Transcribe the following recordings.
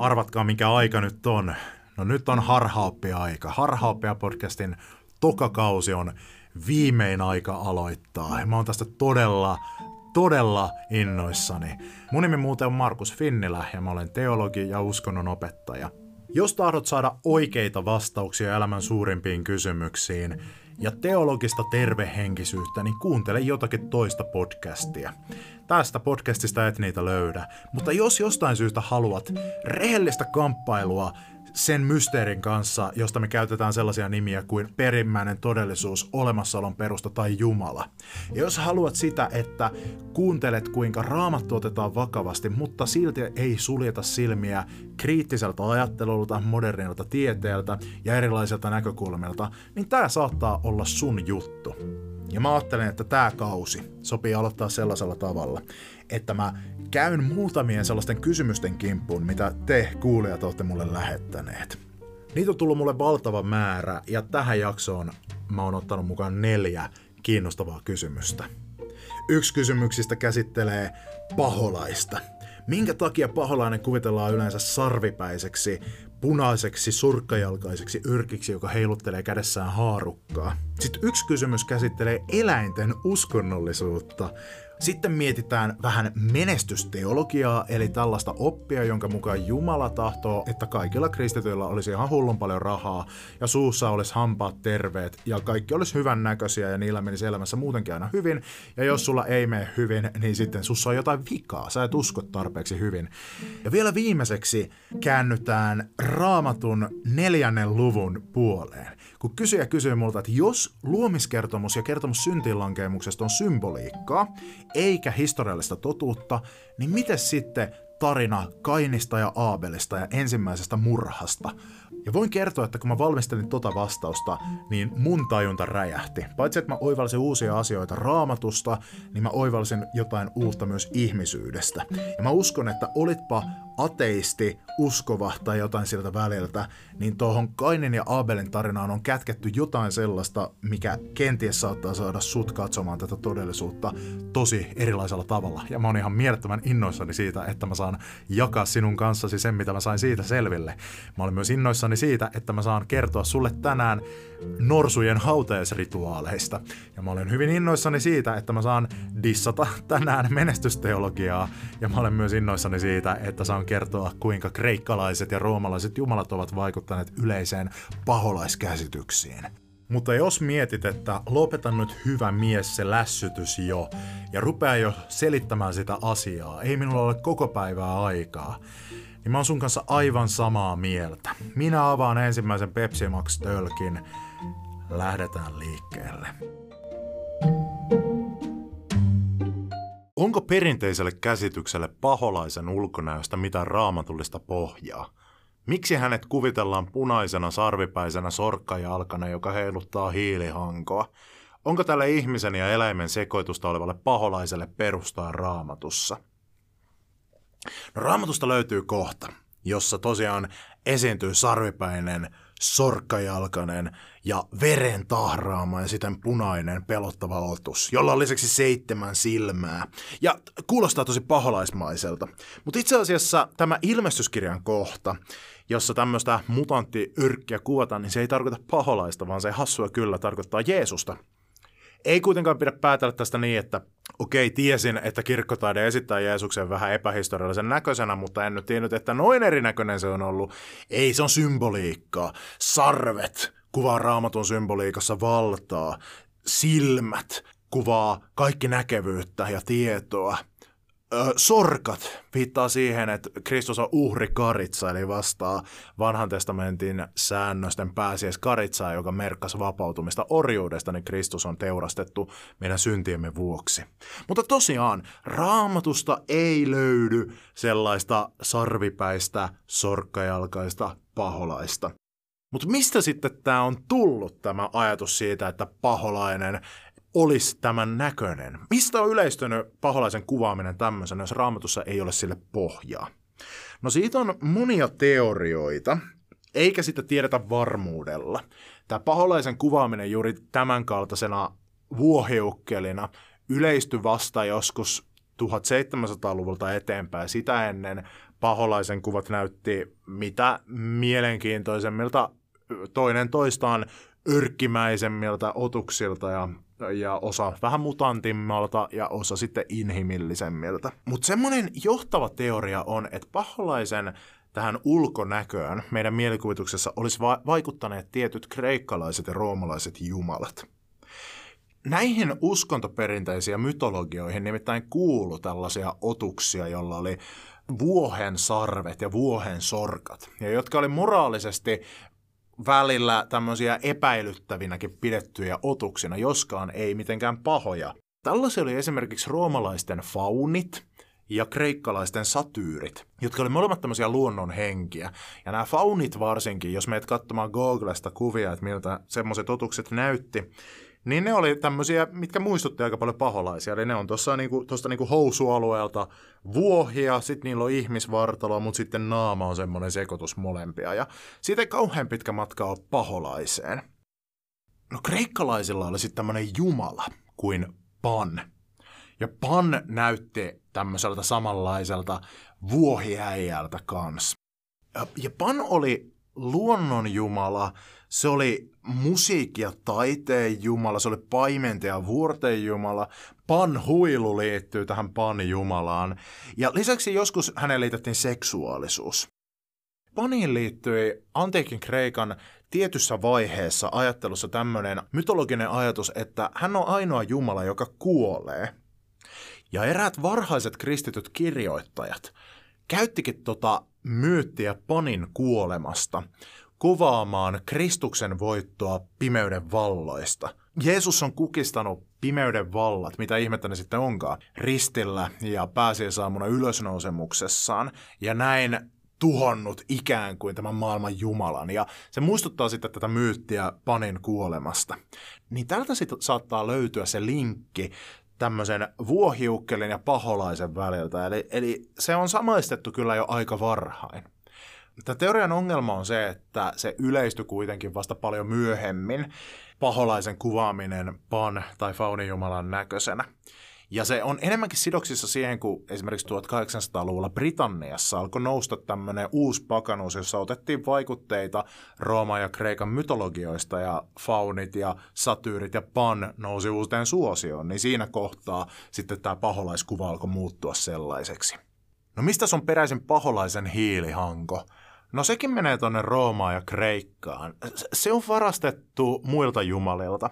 Arvatkaa, mikä aika nyt on. No nyt on harhaoppia-aika. Harhaoppia-podcastin tokakausi on viimein aika aloittaa. Mä oon tästä todella, todella innoissani. Mun nimi muuten on Markus Finnilä ja mä olen teologi ja uskonnon opettaja. Jos tahdot saada oikeita vastauksia elämän suurimpiin kysymyksiin ja teologista tervehenkisyyttä, niin kuuntele jotakin toista podcastia. Tästä podcastista et niitä löydä, mutta jos jostain syystä haluat rehellistä kamppailua sen mysteerin kanssa, josta me käytetään sellaisia nimiä kuin perimmäinen todellisuus, olemassaolon perusta tai Jumala. Ja jos haluat sitä, että kuuntelet kuinka raamattu otetaan vakavasti, mutta silti ei suljeta silmiä kriittiseltä ajattelulta, modernilta tieteeltä ja erilaisilta näkökulmilta, niin tämä saattaa olla sun juttu. Ja mä ajattelen, että tämä kausi sopii aloittaa sellaisella tavalla, että mä käyn muutamien sellaisten kysymysten kimppuun, mitä te kuulijat olette mulle lähettäneet. Niitä on tullut mulle valtava määrä, ja tähän jaksoon mä oon ottanut mukaan neljä kiinnostavaa kysymystä. Yksi kysymyksistä käsittelee paholaista. Minkä takia paholainen kuvitellaan yleensä sarvipäiseksi, punaiseksi, surkkajalkaiseksi yrkiksi, joka heiluttelee kädessään haarukkaa? Sitten yksi kysymys käsittelee eläinten uskonnollisuutta. Sitten mietitään vähän menestysteologiaa, eli tällaista oppia, jonka mukaan Jumala tahtoo, että kaikilla kristityillä olisi ihan hullun paljon rahaa, ja suussa olisi hampaat terveet, ja kaikki olisi hyvän näköisiä, ja niillä menisi elämässä muutenkin aina hyvin, ja jos sulla ei mene hyvin, niin sitten sussa on jotain vikaa, sä et usko tarpeeksi hyvin. Ja vielä viimeiseksi käännytään raamatun neljännen luvun puoleen kun kysyjä kysyy multa, että jos luomiskertomus ja kertomus syntiinlankeemuksesta on symboliikkaa, eikä historiallista totuutta, niin miten sitten tarina Kainista ja Aabelista ja ensimmäisestä murhasta? Ja voin kertoa, että kun mä valmistelin tota vastausta, niin mun tajunta räjähti. Paitsi että mä oivalsin uusia asioita raamatusta, niin mä oivalsin jotain uutta myös ihmisyydestä. Ja mä uskon, että olitpa ateisti, uskova tai jotain siltä väliltä, niin tuohon Kainin ja Abelin tarinaan on kätketty jotain sellaista, mikä kenties saattaa saada sut katsomaan tätä todellisuutta tosi erilaisella tavalla. Ja mä oon ihan mielettömän innoissani siitä, että mä saan jakaa sinun kanssasi sen, mitä mä sain siitä selville. Mä olen myös innoissani siitä, että mä saan kertoa sulle tänään norsujen hautajaisrituaaleista. Ja mä olen hyvin innoissani siitä, että mä saan dissata tänään menestysteologiaa. Ja mä olen myös innoissani siitä, että saan kertoa, kuinka kreikkalaiset ja roomalaiset jumalat ovat vaikuttaneet yleiseen paholaiskäsityksiin. Mutta jos mietit, että lopetan nyt hyvä mies se lässytys jo ja rupeaa jo selittämään sitä asiaa, ei minulla ole koko päivää aikaa, niin mä oon sun kanssa aivan samaa mieltä. Minä avaan ensimmäisen Pepsi Max tölkin. Lähdetään liikkeelle. Onko perinteiselle käsitykselle paholaisen ulkonäöstä mitään raamatullista pohjaa? Miksi hänet kuvitellaan punaisena sarvipäisenä sorkkajalkana, joka heiluttaa hiilihankoa? Onko tälle ihmisen ja eläimen sekoitusta olevalle paholaiselle perustaa raamatussa? No raamatusta löytyy kohta, jossa tosiaan esiintyy sarvipäinen sorkkajalkainen ja veren tahraama ja sitten punainen pelottava otus, jolla on lisäksi seitsemän silmää. Ja kuulostaa tosi paholaismaiselta. Mutta itse asiassa tämä ilmestyskirjan kohta, jossa tämmöistä mutanttiyrkkiä kuvataan, niin se ei tarkoita paholaista, vaan se hassua kyllä tarkoittaa Jeesusta. Ei kuitenkaan pidä päätellä tästä niin, että okei, tiesin, että kirkkotaide esittää Jeesuksen vähän epähistoriallisen näköisenä, mutta en nyt tiennyt, että noin erinäköinen se on ollut. Ei, se on symboliikkaa. Sarvet kuvaa raamatun symboliikassa valtaa. Silmät kuvaa kaikki näkevyyttä ja tietoa. Sorkat viittaa siihen, että Kristus on uhri karitsa, eli vastaa vanhan testamentin säännösten pääsies karitsaa, joka merkkasi vapautumista orjuudesta, niin Kristus on teurastettu meidän syntiemme vuoksi. Mutta tosiaan, raamatusta ei löydy sellaista sarvipäistä, sorkkajalkaista paholaista. Mutta mistä sitten tämä on tullut, tämä ajatus siitä, että paholainen olisi tämän näköinen? Mistä on yleistynyt paholaisen kuvaaminen tämmöisenä, jos raamatussa ei ole sille pohjaa? No siitä on monia teorioita, eikä sitä tiedetä varmuudella. Tämä paholaisen kuvaaminen juuri tämänkaltaisena vuohiukkelina yleistyi vasta joskus 1700-luvulta eteenpäin. Sitä ennen paholaisen kuvat näytti mitä mielenkiintoisemmilta toinen toistaan yrkkimäisemmiltä otuksilta ja, ja osa vähän mutantimmalta ja osa sitten inhimillisemmiltä. Mutta semmoinen johtava teoria on, että paholaisen tähän ulkonäköön meidän mielikuvituksessa olisi va- vaikuttaneet tietyt kreikkalaiset ja roomalaiset jumalat. Näihin uskontoperinteisiä mytologioihin nimittäin kuulu tällaisia otuksia, jolla oli vuohen sarvet ja vuohen sorkat, ja jotka oli moraalisesti välillä tämmöisiä epäilyttävinäkin pidettyjä otuksina, joskaan ei mitenkään pahoja. Tällaisia oli esimerkiksi roomalaisten faunit ja kreikkalaisten satyyrit, jotka oli molemmat tämmöisiä luonnon henkiä. Ja nämä faunit varsinkin, jos meet katsomaan Googlesta kuvia, että miltä semmoiset otukset näytti, niin ne oli tämmöisiä, mitkä muistutti aika paljon paholaisia. Eli ne on tuossa niinku, tosta niinku housualueelta vuohia, sitten niillä on ihmisvartalo, mutta sitten naama on semmoinen sekoitus molempia. Ja siitä ei kauhean pitkä matka ole paholaiseen. No kreikkalaisilla oli sitten tämmöinen jumala kuin Pan. Ja Pan näytti tämmöiseltä samanlaiselta vuohiäijältä kanssa. Ja Pan oli luonnonjumala, se oli musiikki- ja taiteen jumala, se oli paimenten ja vuorten jumala. Pan huilu liittyy tähän Pan jumalaan. Ja lisäksi joskus häneen liitettiin seksuaalisuus. Paniin liittyi antiikin Kreikan tietyssä vaiheessa ajattelussa tämmöinen mytologinen ajatus, että hän on ainoa jumala, joka kuolee. Ja eräät varhaiset kristityt kirjoittajat käyttikin tota myyttiä Panin kuolemasta kuvaamaan Kristuksen voittoa pimeyden valloista. Jeesus on kukistanut pimeyden vallat, mitä ihmettä ne sitten onkaan, ristillä ja pääsiäisaamuna ylösnousemuksessaan, ja näin tuhonnut ikään kuin tämän maailman Jumalan. Ja se muistuttaa sitten tätä myyttiä Panin kuolemasta. Niin tältä sitten saattaa löytyä se linkki tämmöisen vuohiukkelin ja paholaisen väliltä. Eli, eli se on samaistettu kyllä jo aika varhain. Tämä teorian ongelma on se, että se yleistyi kuitenkin vasta paljon myöhemmin paholaisen kuvaaminen pan- tai faunijumalan näköisenä. Ja se on enemmänkin sidoksissa siihen, kun esimerkiksi 1800-luvulla Britanniassa alkoi nousta tämmöinen uusi pakanuus, jossa otettiin vaikutteita Rooma- ja Kreikan mytologioista ja faunit ja satyyrit ja pan nousi uuteen suosioon, niin siinä kohtaa sitten tämä paholaiskuva alkoi muuttua sellaiseksi. No mistä on peräisin paholaisen hiilihanko? No sekin menee tuonne Roomaan ja Kreikkaan. Se on varastettu muilta jumalilta.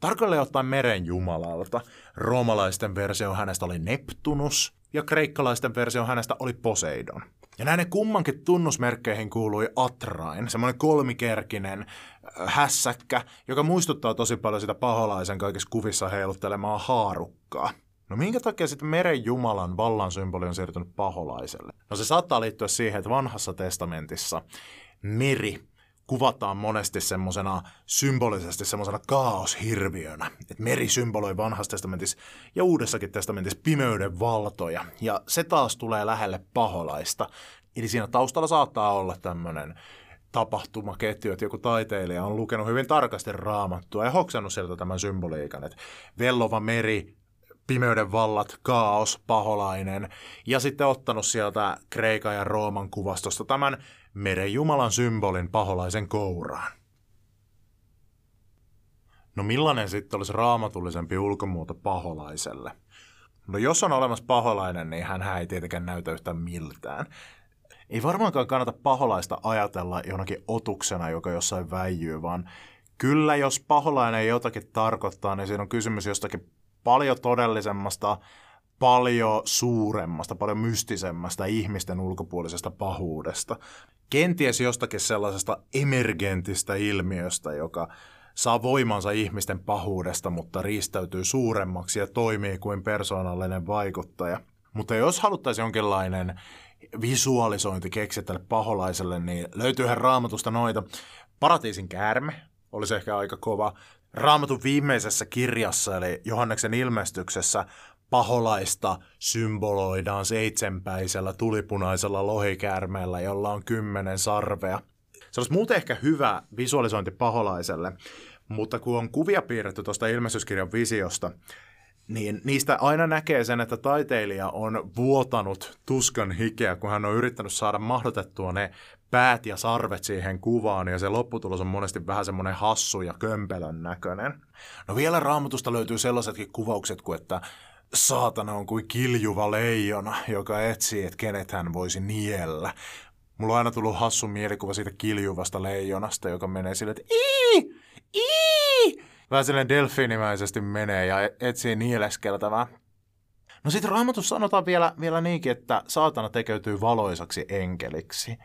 Tarkalleen ottaen meren jumalalta. Roomalaisten versio hänestä oli Neptunus ja kreikkalaisten versio hänestä oli Poseidon. Ja näiden kummankin tunnusmerkkeihin kuului Atrain, semmoinen kolmikerkinen äh, hässäkkä, joka muistuttaa tosi paljon sitä paholaisen kaikissa kuvissa heiluttelemaa haarukkaa. No minkä takia sitten meren jumalan vallan symboli on siirtynyt paholaiselle? No se saattaa liittyä siihen, että vanhassa testamentissa meri kuvataan monesti semmoisena symbolisesti semmoisena kaoshirviönä. Että meri symboloi vanhassa testamentissa ja uudessakin testamentissa pimeyden valtoja. Ja se taas tulee lähelle paholaista. Eli siinä taustalla saattaa olla tämmöinen tapahtumaketju, että joku taiteilija on lukenut hyvin tarkasti raamattua ja hoksannut sieltä tämän symboliikan, että vellova meri pimeyden vallat, kaos, paholainen, ja sitten ottanut sieltä Kreikan ja Rooman kuvastosta tämän meren jumalan symbolin paholaisen kouraan. No millainen sitten olisi raamatullisempi ulkomuoto paholaiselle? No jos on olemassa paholainen, niin hän ei tietenkään näytä yhtään miltään. Ei varmaankaan kannata paholaista ajatella jonakin otuksena, joka jossain väijyy, vaan kyllä jos paholainen jotakin tarkoittaa, niin siinä on kysymys jostakin paljon todellisemmasta, paljon suuremmasta, paljon mystisemmästä ihmisten ulkopuolisesta pahuudesta. Kenties jostakin sellaisesta emergentistä ilmiöstä, joka saa voimansa ihmisten pahuudesta, mutta riistäytyy suuremmaksi ja toimii kuin persoonallinen vaikuttaja. Mutta jos haluttaisiin jonkinlainen visualisointi keksiä tälle paholaiselle, niin löytyyhän raamatusta noita. Paratiisin käärme olisi ehkä aika kova. Raamatun viimeisessä kirjassa, eli Johanneksen ilmestyksessä, paholaista symboloidaan seitsempäisellä tulipunaisella lohikäärmeellä, jolla on kymmenen sarvea. Se olisi muuten ehkä hyvä visualisointi paholaiselle, mutta kun on kuvia piirretty tuosta ilmestyskirjan visiosta, niin niistä aina näkee sen, että taiteilija on vuotanut tuskan hikeä, kun hän on yrittänyt saada mahdotettua ne päät ja sarvet siihen kuvaan, ja se lopputulos on monesti vähän semmoinen hassu ja kömpelön näköinen. No vielä raamatusta löytyy sellaisetkin kuvaukset kuin, että saatana on kuin kiljuva leijona, joka etsii, että kenet hän voisi niellä. Mulla on aina tullut hassu mielikuva siitä kiljuvasta leijonasta, joka menee sille, että ii, ii, vähän silleen delfiinimäisesti menee ja etsii nieleskeltävää. No sitten raamatussa sanotaan vielä, vielä niinkin, että saatana tekeytyy valoisaksi enkeliksi,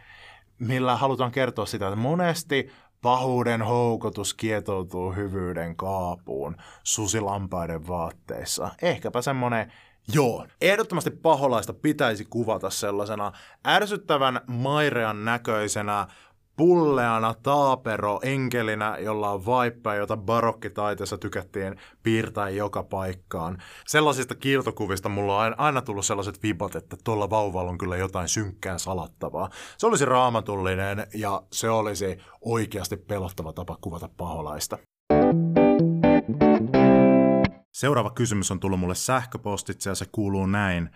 millä halutaan kertoa sitä, että monesti pahuuden houkutus kietoutuu hyvyyden kaapuun susilampaiden vaatteissa. Ehkäpä semmonen Joo, ehdottomasti paholaista pitäisi kuvata sellaisena ärsyttävän mairean näköisenä pulleana taapero enkelinä, jolla on vaippa, jota barokkitaiteessa tykättiin piirtää joka paikkaan. Sellaisista kiiltokuvista mulla on aina tullut sellaiset vibot, että tuolla vauvalla on kyllä jotain synkkää salattavaa. Se olisi raamatullinen ja se olisi oikeasti pelottava tapa kuvata paholaista. Seuraava kysymys on tullut mulle sähköpostitse ja se kuuluu näin.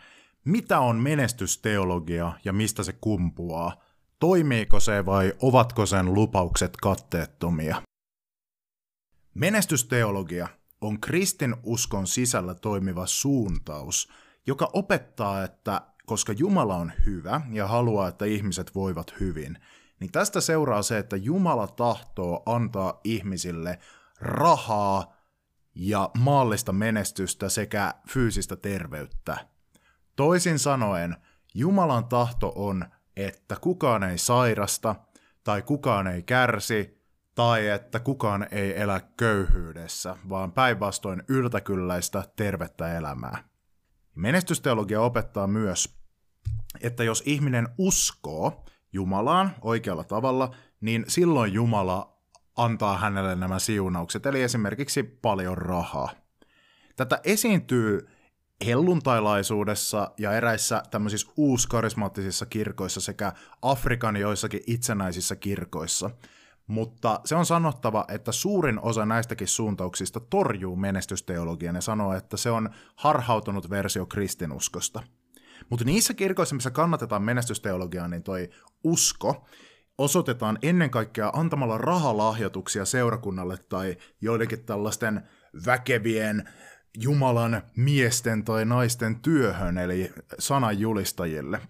Mitä on menestysteologia ja mistä se kumpuaa? Toimiiko se vai ovatko sen lupaukset katteettomia? Menestysteologia on kristin uskon sisällä toimiva suuntaus, joka opettaa, että koska Jumala on hyvä ja haluaa, että ihmiset voivat hyvin, niin tästä seuraa se, että Jumala tahtoo antaa ihmisille rahaa ja maallista menestystä sekä fyysistä terveyttä. Toisin sanoen, Jumalan tahto on, että kukaan ei sairasta, tai kukaan ei kärsi, tai että kukaan ei elä köyhyydessä, vaan päinvastoin yltäkylläistä tervettä elämää. Menestysteologia opettaa myös, että jos ihminen uskoo Jumalaan oikealla tavalla, niin silloin Jumala antaa hänelle nämä siunaukset, eli esimerkiksi paljon rahaa. Tätä esiintyy helluntailaisuudessa ja eräissä tämmöisissä uuskarismaattisissa kirkoissa sekä Afrikan joissakin itsenäisissä kirkoissa. Mutta se on sanottava, että suurin osa näistäkin suuntauksista torjuu menestysteologian ja sanoo, että se on harhautunut versio kristinuskosta. Mutta niissä kirkoissa, missä kannatetaan menestysteologiaa, niin toi usko osoitetaan ennen kaikkea antamalla rahalahjoituksia seurakunnalle tai joidenkin tällaisten väkevien Jumalan miesten tai naisten työhön, eli sananjulistajille.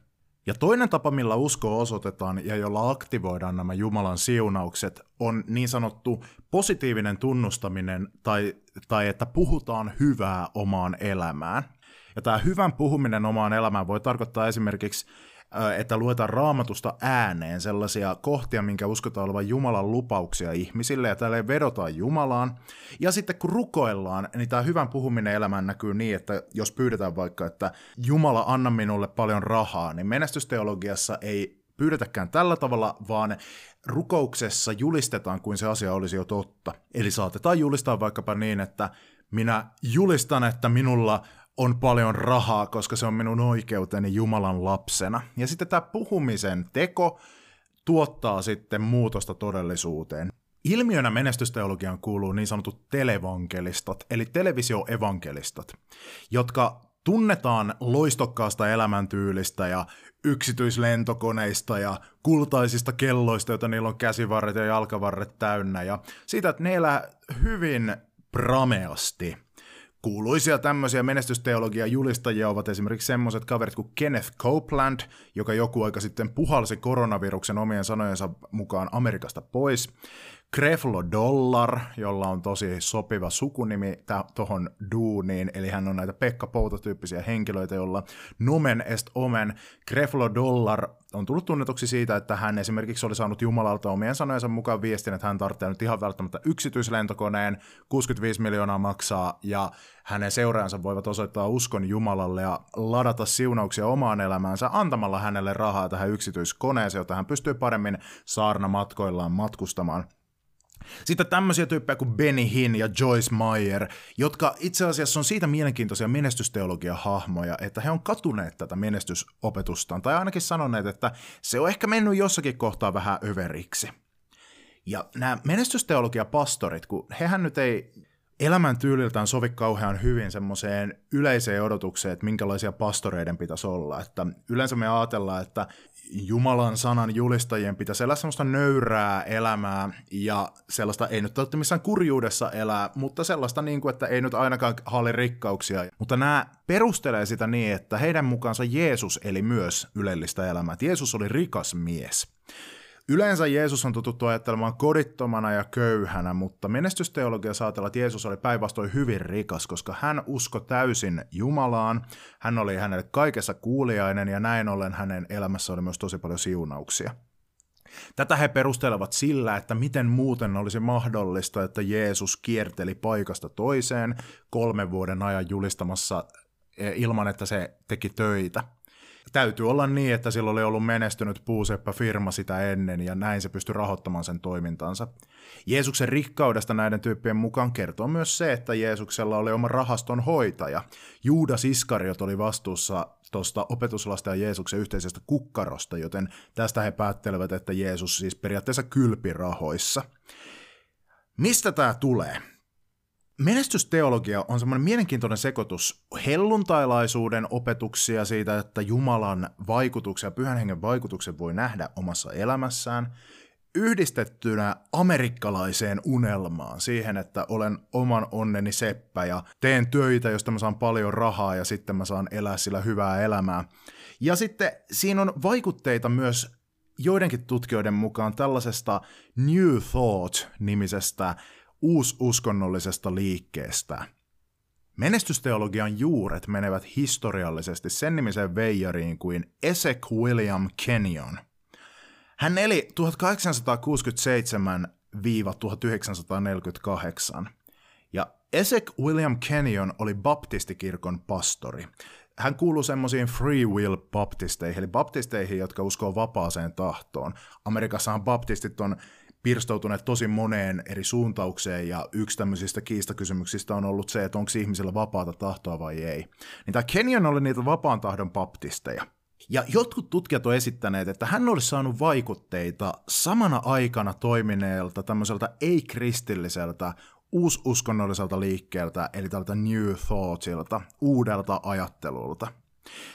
Ja toinen tapa, millä usko osoitetaan ja jolla aktivoidaan nämä Jumalan siunaukset, on niin sanottu positiivinen tunnustaminen tai, tai että puhutaan hyvää omaan elämään. Ja tämä hyvän puhuminen omaan elämään voi tarkoittaa esimerkiksi että luetaan raamatusta ääneen sellaisia kohtia, minkä uskotaan olevan Jumalan lupauksia ihmisille, ja tälleen vedotaan Jumalaan. Ja sitten kun rukoillaan, niin tämä hyvän puhuminen elämään näkyy niin, että jos pyydetään vaikka, että Jumala anna minulle paljon rahaa, niin menestysteologiassa ei pyydetäkään tällä tavalla, vaan rukouksessa julistetaan kuin se asia olisi jo totta. Eli saatetaan julistaa vaikkapa niin, että minä julistan, että minulla on paljon rahaa, koska se on minun oikeuteni Jumalan lapsena. Ja sitten tämä puhumisen teko tuottaa sitten muutosta todellisuuteen. Ilmiönä menestysteologiaan kuuluu niin sanotut televankelistat, eli televisioevankelistat, jotka tunnetaan loistokkaasta elämäntyylistä ja yksityislentokoneista ja kultaisista kelloista, joita niillä on käsivarret ja jalkavarret täynnä, ja siitä, että ne elää hyvin prameasti – Kuuluisia tämmöisiä menestysteologia julistajia ovat esimerkiksi semmoiset kaverit kuin Kenneth Copeland, joka joku aika sitten puhalsi koronaviruksen omien sanojensa mukaan Amerikasta pois. Creflo Dollar, jolla on tosi sopiva sukunimi tuohon duuniin, eli hän on näitä Pekka Pouta-tyyppisiä henkilöitä, jolla Numen est omen. Creflo Dollar on tullut tunnetuksi siitä, että hän esimerkiksi oli saanut Jumalalta omien sanojensa mukaan viestin, että hän tarvitsee nyt ihan välttämättä yksityislentokoneen, 65 miljoonaa maksaa, ja hänen seuraajansa voivat osoittaa uskon Jumalalle ja ladata siunauksia omaan elämäänsä antamalla hänelle rahaa tähän yksityiskoneeseen, jotta hän pystyy paremmin saarna matkoillaan matkustamaan. Sitten tämmöisiä tyyppejä kuin Benny Hinn ja Joyce Meyer, jotka itse asiassa on siitä mielenkiintoisia menestysteologia-hahmoja, että he on katuneet tätä menestysopetustaan, tai ainakin sanoneet, että se on ehkä mennyt jossakin kohtaa vähän överiksi. Ja nämä menestysteologia-pastorit, kun hehän nyt ei elämäntyyliltään sovi kauhean hyvin semmoiseen yleiseen odotukseen, että minkälaisia pastoreiden pitäisi olla. Että yleensä me ajatellaan, että Jumalan sanan julistajien pitäisi elää semmoista nöyrää elämää ja sellaista, ei nyt tarvitse missään kurjuudessa elää, mutta sellaista niin kuin, että ei nyt ainakaan haali rikkauksia. Mutta nämä perustelee sitä niin, että heidän mukaansa Jeesus eli myös ylellistä elämää. Että Jeesus oli rikas mies. Yleensä Jeesus on tututtu ajattelemaan kodittomana ja köyhänä, mutta menestysteologia saatella, että Jeesus oli päinvastoin hyvin rikas, koska hän usko täysin Jumalaan, hän oli hänelle kaikessa kuuliainen ja näin ollen hänen elämässä oli myös tosi paljon siunauksia. Tätä he perustelevat sillä, että miten muuten olisi mahdollista, että Jeesus kierteli paikasta toiseen kolmen vuoden ajan julistamassa eh, ilman, että se teki töitä täytyy olla niin, että sillä oli ollut menestynyt puuseppä-firma sitä ennen, ja näin se pystyi rahoittamaan sen toimintansa. Jeesuksen rikkaudesta näiden tyyppien mukaan kertoo myös se, että Jeesuksella oli oma rahaston hoitaja. Juudas Iskariot oli vastuussa tuosta opetuslasta ja Jeesuksen yhteisestä kukkarosta, joten tästä he päättelevät, että Jeesus siis periaatteessa kylpi rahoissa. Mistä tämä tulee? Menestysteologia on semmoinen mielenkiintoinen sekoitus helluntailaisuuden opetuksia siitä, että Jumalan vaikutuksia, pyhän hengen vaikutuksen voi nähdä omassa elämässään, yhdistettynä amerikkalaiseen unelmaan, siihen, että olen oman onneni seppä ja teen töitä, josta mä saan paljon rahaa ja sitten mä saan elää sillä hyvää elämää. Ja sitten siinä on vaikutteita myös joidenkin tutkijoiden mukaan tällaisesta New Thought-nimisestä uususkonnollisesta liikkeestä. Menestysteologian juuret menevät historiallisesti sen nimiseen veijariin kuin Esek William Kenyon. Hän eli 1867-1948, ja Esek William Kenyon oli baptistikirkon pastori. Hän kuuluu semmoisiin free will baptisteihin, eli baptisteihin, jotka uskoo vapaaseen tahtoon. Amerikassahan baptistit on pirstoutuneet tosi moneen eri suuntaukseen, ja yksi tämmöisistä kiistakysymyksistä on ollut se, että onko ihmisillä vapaata tahtoa vai ei. Niin tämä Kenyon oli niitä vapaan tahdon baptisteja. Ja jotkut tutkijat on esittäneet, että hän olisi saanut vaikutteita samana aikana toimineelta tämmöiseltä ei-kristilliseltä uususkonnolliselta liikkeeltä, eli tältä New Thoughtilta, uudelta ajattelulta.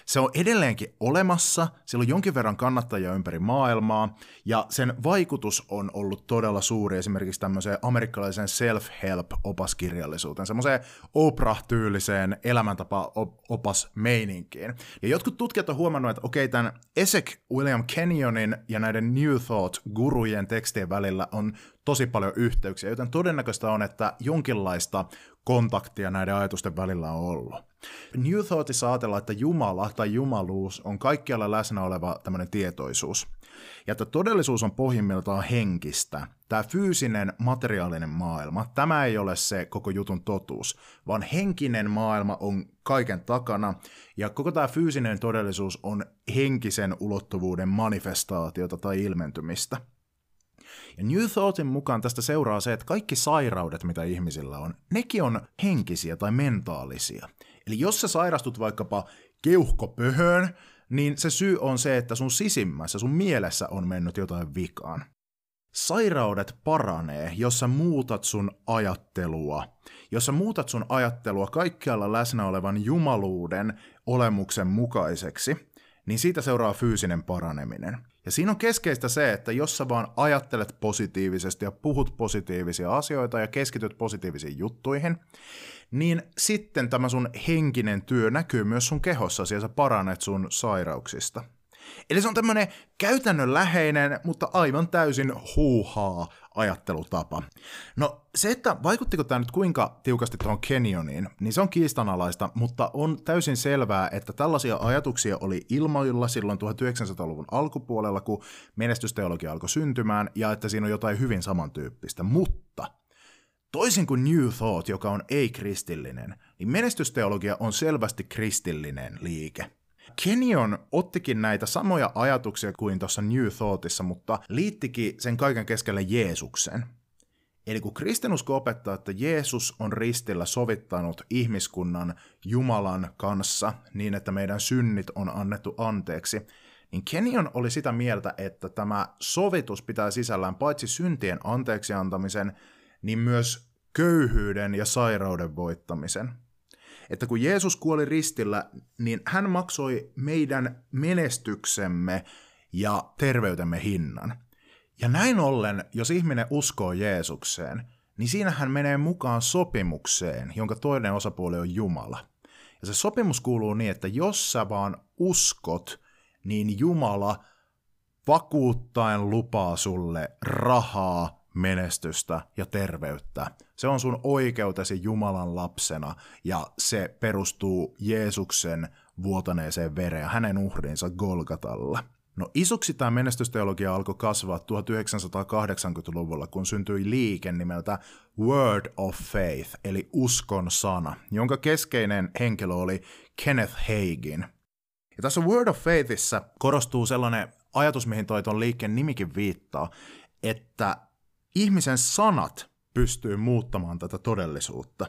Se on edelleenkin olemassa, sillä on jonkin verran kannattajia ympäri maailmaa, ja sen vaikutus on ollut todella suuri esimerkiksi tämmöiseen amerikkalaiseen self-help-opaskirjallisuuteen, semmoiseen Oprah-tyyliseen elämäntapa-opasmeininkiin. Ja jotkut tutkijat on huomannut, että okei, tämän Esek William Kenyonin ja näiden New Thought-gurujen tekstien välillä on tosi paljon yhteyksiä, joten todennäköistä on, että jonkinlaista kontaktia näiden ajatusten välillä on ollut. New Thoughtissa ajatellaan, että Jumala tai jumaluus on kaikkialla läsnä oleva tämmöinen tietoisuus. Ja että todellisuus on pohjimmiltaan henkistä. Tämä fyysinen, materiaalinen maailma, tämä ei ole se koko jutun totuus, vaan henkinen maailma on kaiken takana, ja koko tämä fyysinen todellisuus on henkisen ulottuvuuden manifestaatiota tai ilmentymistä. Ja New Thoughtin mukaan tästä seuraa se, että kaikki sairaudet, mitä ihmisillä on, nekin on henkisiä tai mentaalisia. Eli jos sä sairastut vaikkapa keuhkopöhöön, niin se syy on se, että sun sisimmässä, sun mielessä on mennyt jotain vikaan. Sairaudet paranee, jos sä muutat sun ajattelua. Jos sä muutat sun ajattelua kaikkialla läsnä olevan jumaluuden olemuksen mukaiseksi, niin siitä seuraa fyysinen paraneminen. Ja siinä on keskeistä se, että jos sä vaan ajattelet positiivisesti ja puhut positiivisia asioita ja keskityt positiivisiin juttuihin, niin sitten tämä sun henkinen työ näkyy myös sun kehossa ja sä parannet sun sairauksista. Eli se on tämmöinen käytännönläheinen, mutta aivan täysin huuhaa ajattelutapa. No se, että vaikuttiko tämä nyt kuinka tiukasti tuohon Kenyoniin, niin se on kiistanalaista, mutta on täysin selvää, että tällaisia ajatuksia oli ilmoilla silloin 1900-luvun alkupuolella, kun menestysteologia alkoi syntymään, ja että siinä on jotain hyvin samantyyppistä. Mutta toisin kuin New Thought, joka on ei-kristillinen, niin menestysteologia on selvästi kristillinen liike. Kenyon ottikin näitä samoja ajatuksia kuin tuossa New Thoughtissa, mutta liittikin sen kaiken keskelle Jeesuksen. Eli kun kristinusko opettaa, että Jeesus on ristillä sovittanut ihmiskunnan Jumalan kanssa niin, että meidän synnit on annettu anteeksi, niin Kenyon oli sitä mieltä, että tämä sovitus pitää sisällään paitsi syntien anteeksi antamisen, niin myös köyhyyden ja sairauden voittamisen. Että kun Jeesus kuoli ristillä, niin hän maksoi meidän menestyksemme ja terveytemme hinnan. Ja näin ollen, jos ihminen uskoo Jeesukseen, niin siinä hän menee mukaan sopimukseen, jonka toinen osapuoli on Jumala. Ja se sopimus kuuluu niin, että jos sä vaan uskot, niin Jumala vakuuttaen lupaa sulle rahaa, menestystä ja terveyttä. Se on sun oikeutesi Jumalan lapsena ja se perustuu Jeesuksen vuotaneeseen vereen, hänen uhriinsa Golgatalla. No isoksi tämä menestysteologia alkoi kasvaa 1980-luvulla, kun syntyi liike nimeltä Word of Faith, eli uskon sana, jonka keskeinen henkilö oli Kenneth Hagin. Ja tässä Word of Faithissa korostuu sellainen ajatus, mihin toi ton liikkeen nimikin viittaa, että ihmisen sanat pystyy muuttamaan tätä todellisuutta.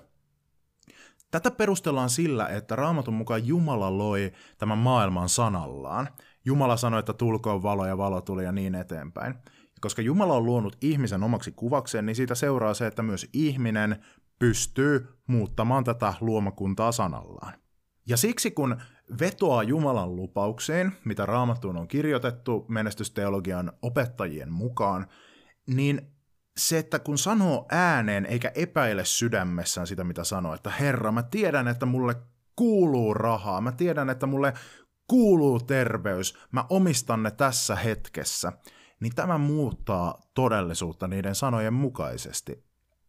Tätä perustellaan sillä, että raamatun mukaan Jumala loi tämän maailman sanallaan – Jumala sanoi, että tulkoon valo ja valo tuli ja niin eteenpäin. Koska Jumala on luonut ihmisen omaksi kuvakseen, niin siitä seuraa se, että myös ihminen pystyy muuttamaan tätä luomakuntaa sanallaan. Ja siksi kun vetoaa Jumalan lupaukseen, mitä raamattuun on kirjoitettu menestysteologian opettajien mukaan, niin se, että kun sanoo ääneen eikä epäile sydämessään sitä, mitä sanoo, että Herra, mä tiedän, että mulle kuuluu rahaa, mä tiedän, että mulle kuuluu terveys, mä omistan ne tässä hetkessä, niin tämä muuttaa todellisuutta niiden sanojen mukaisesti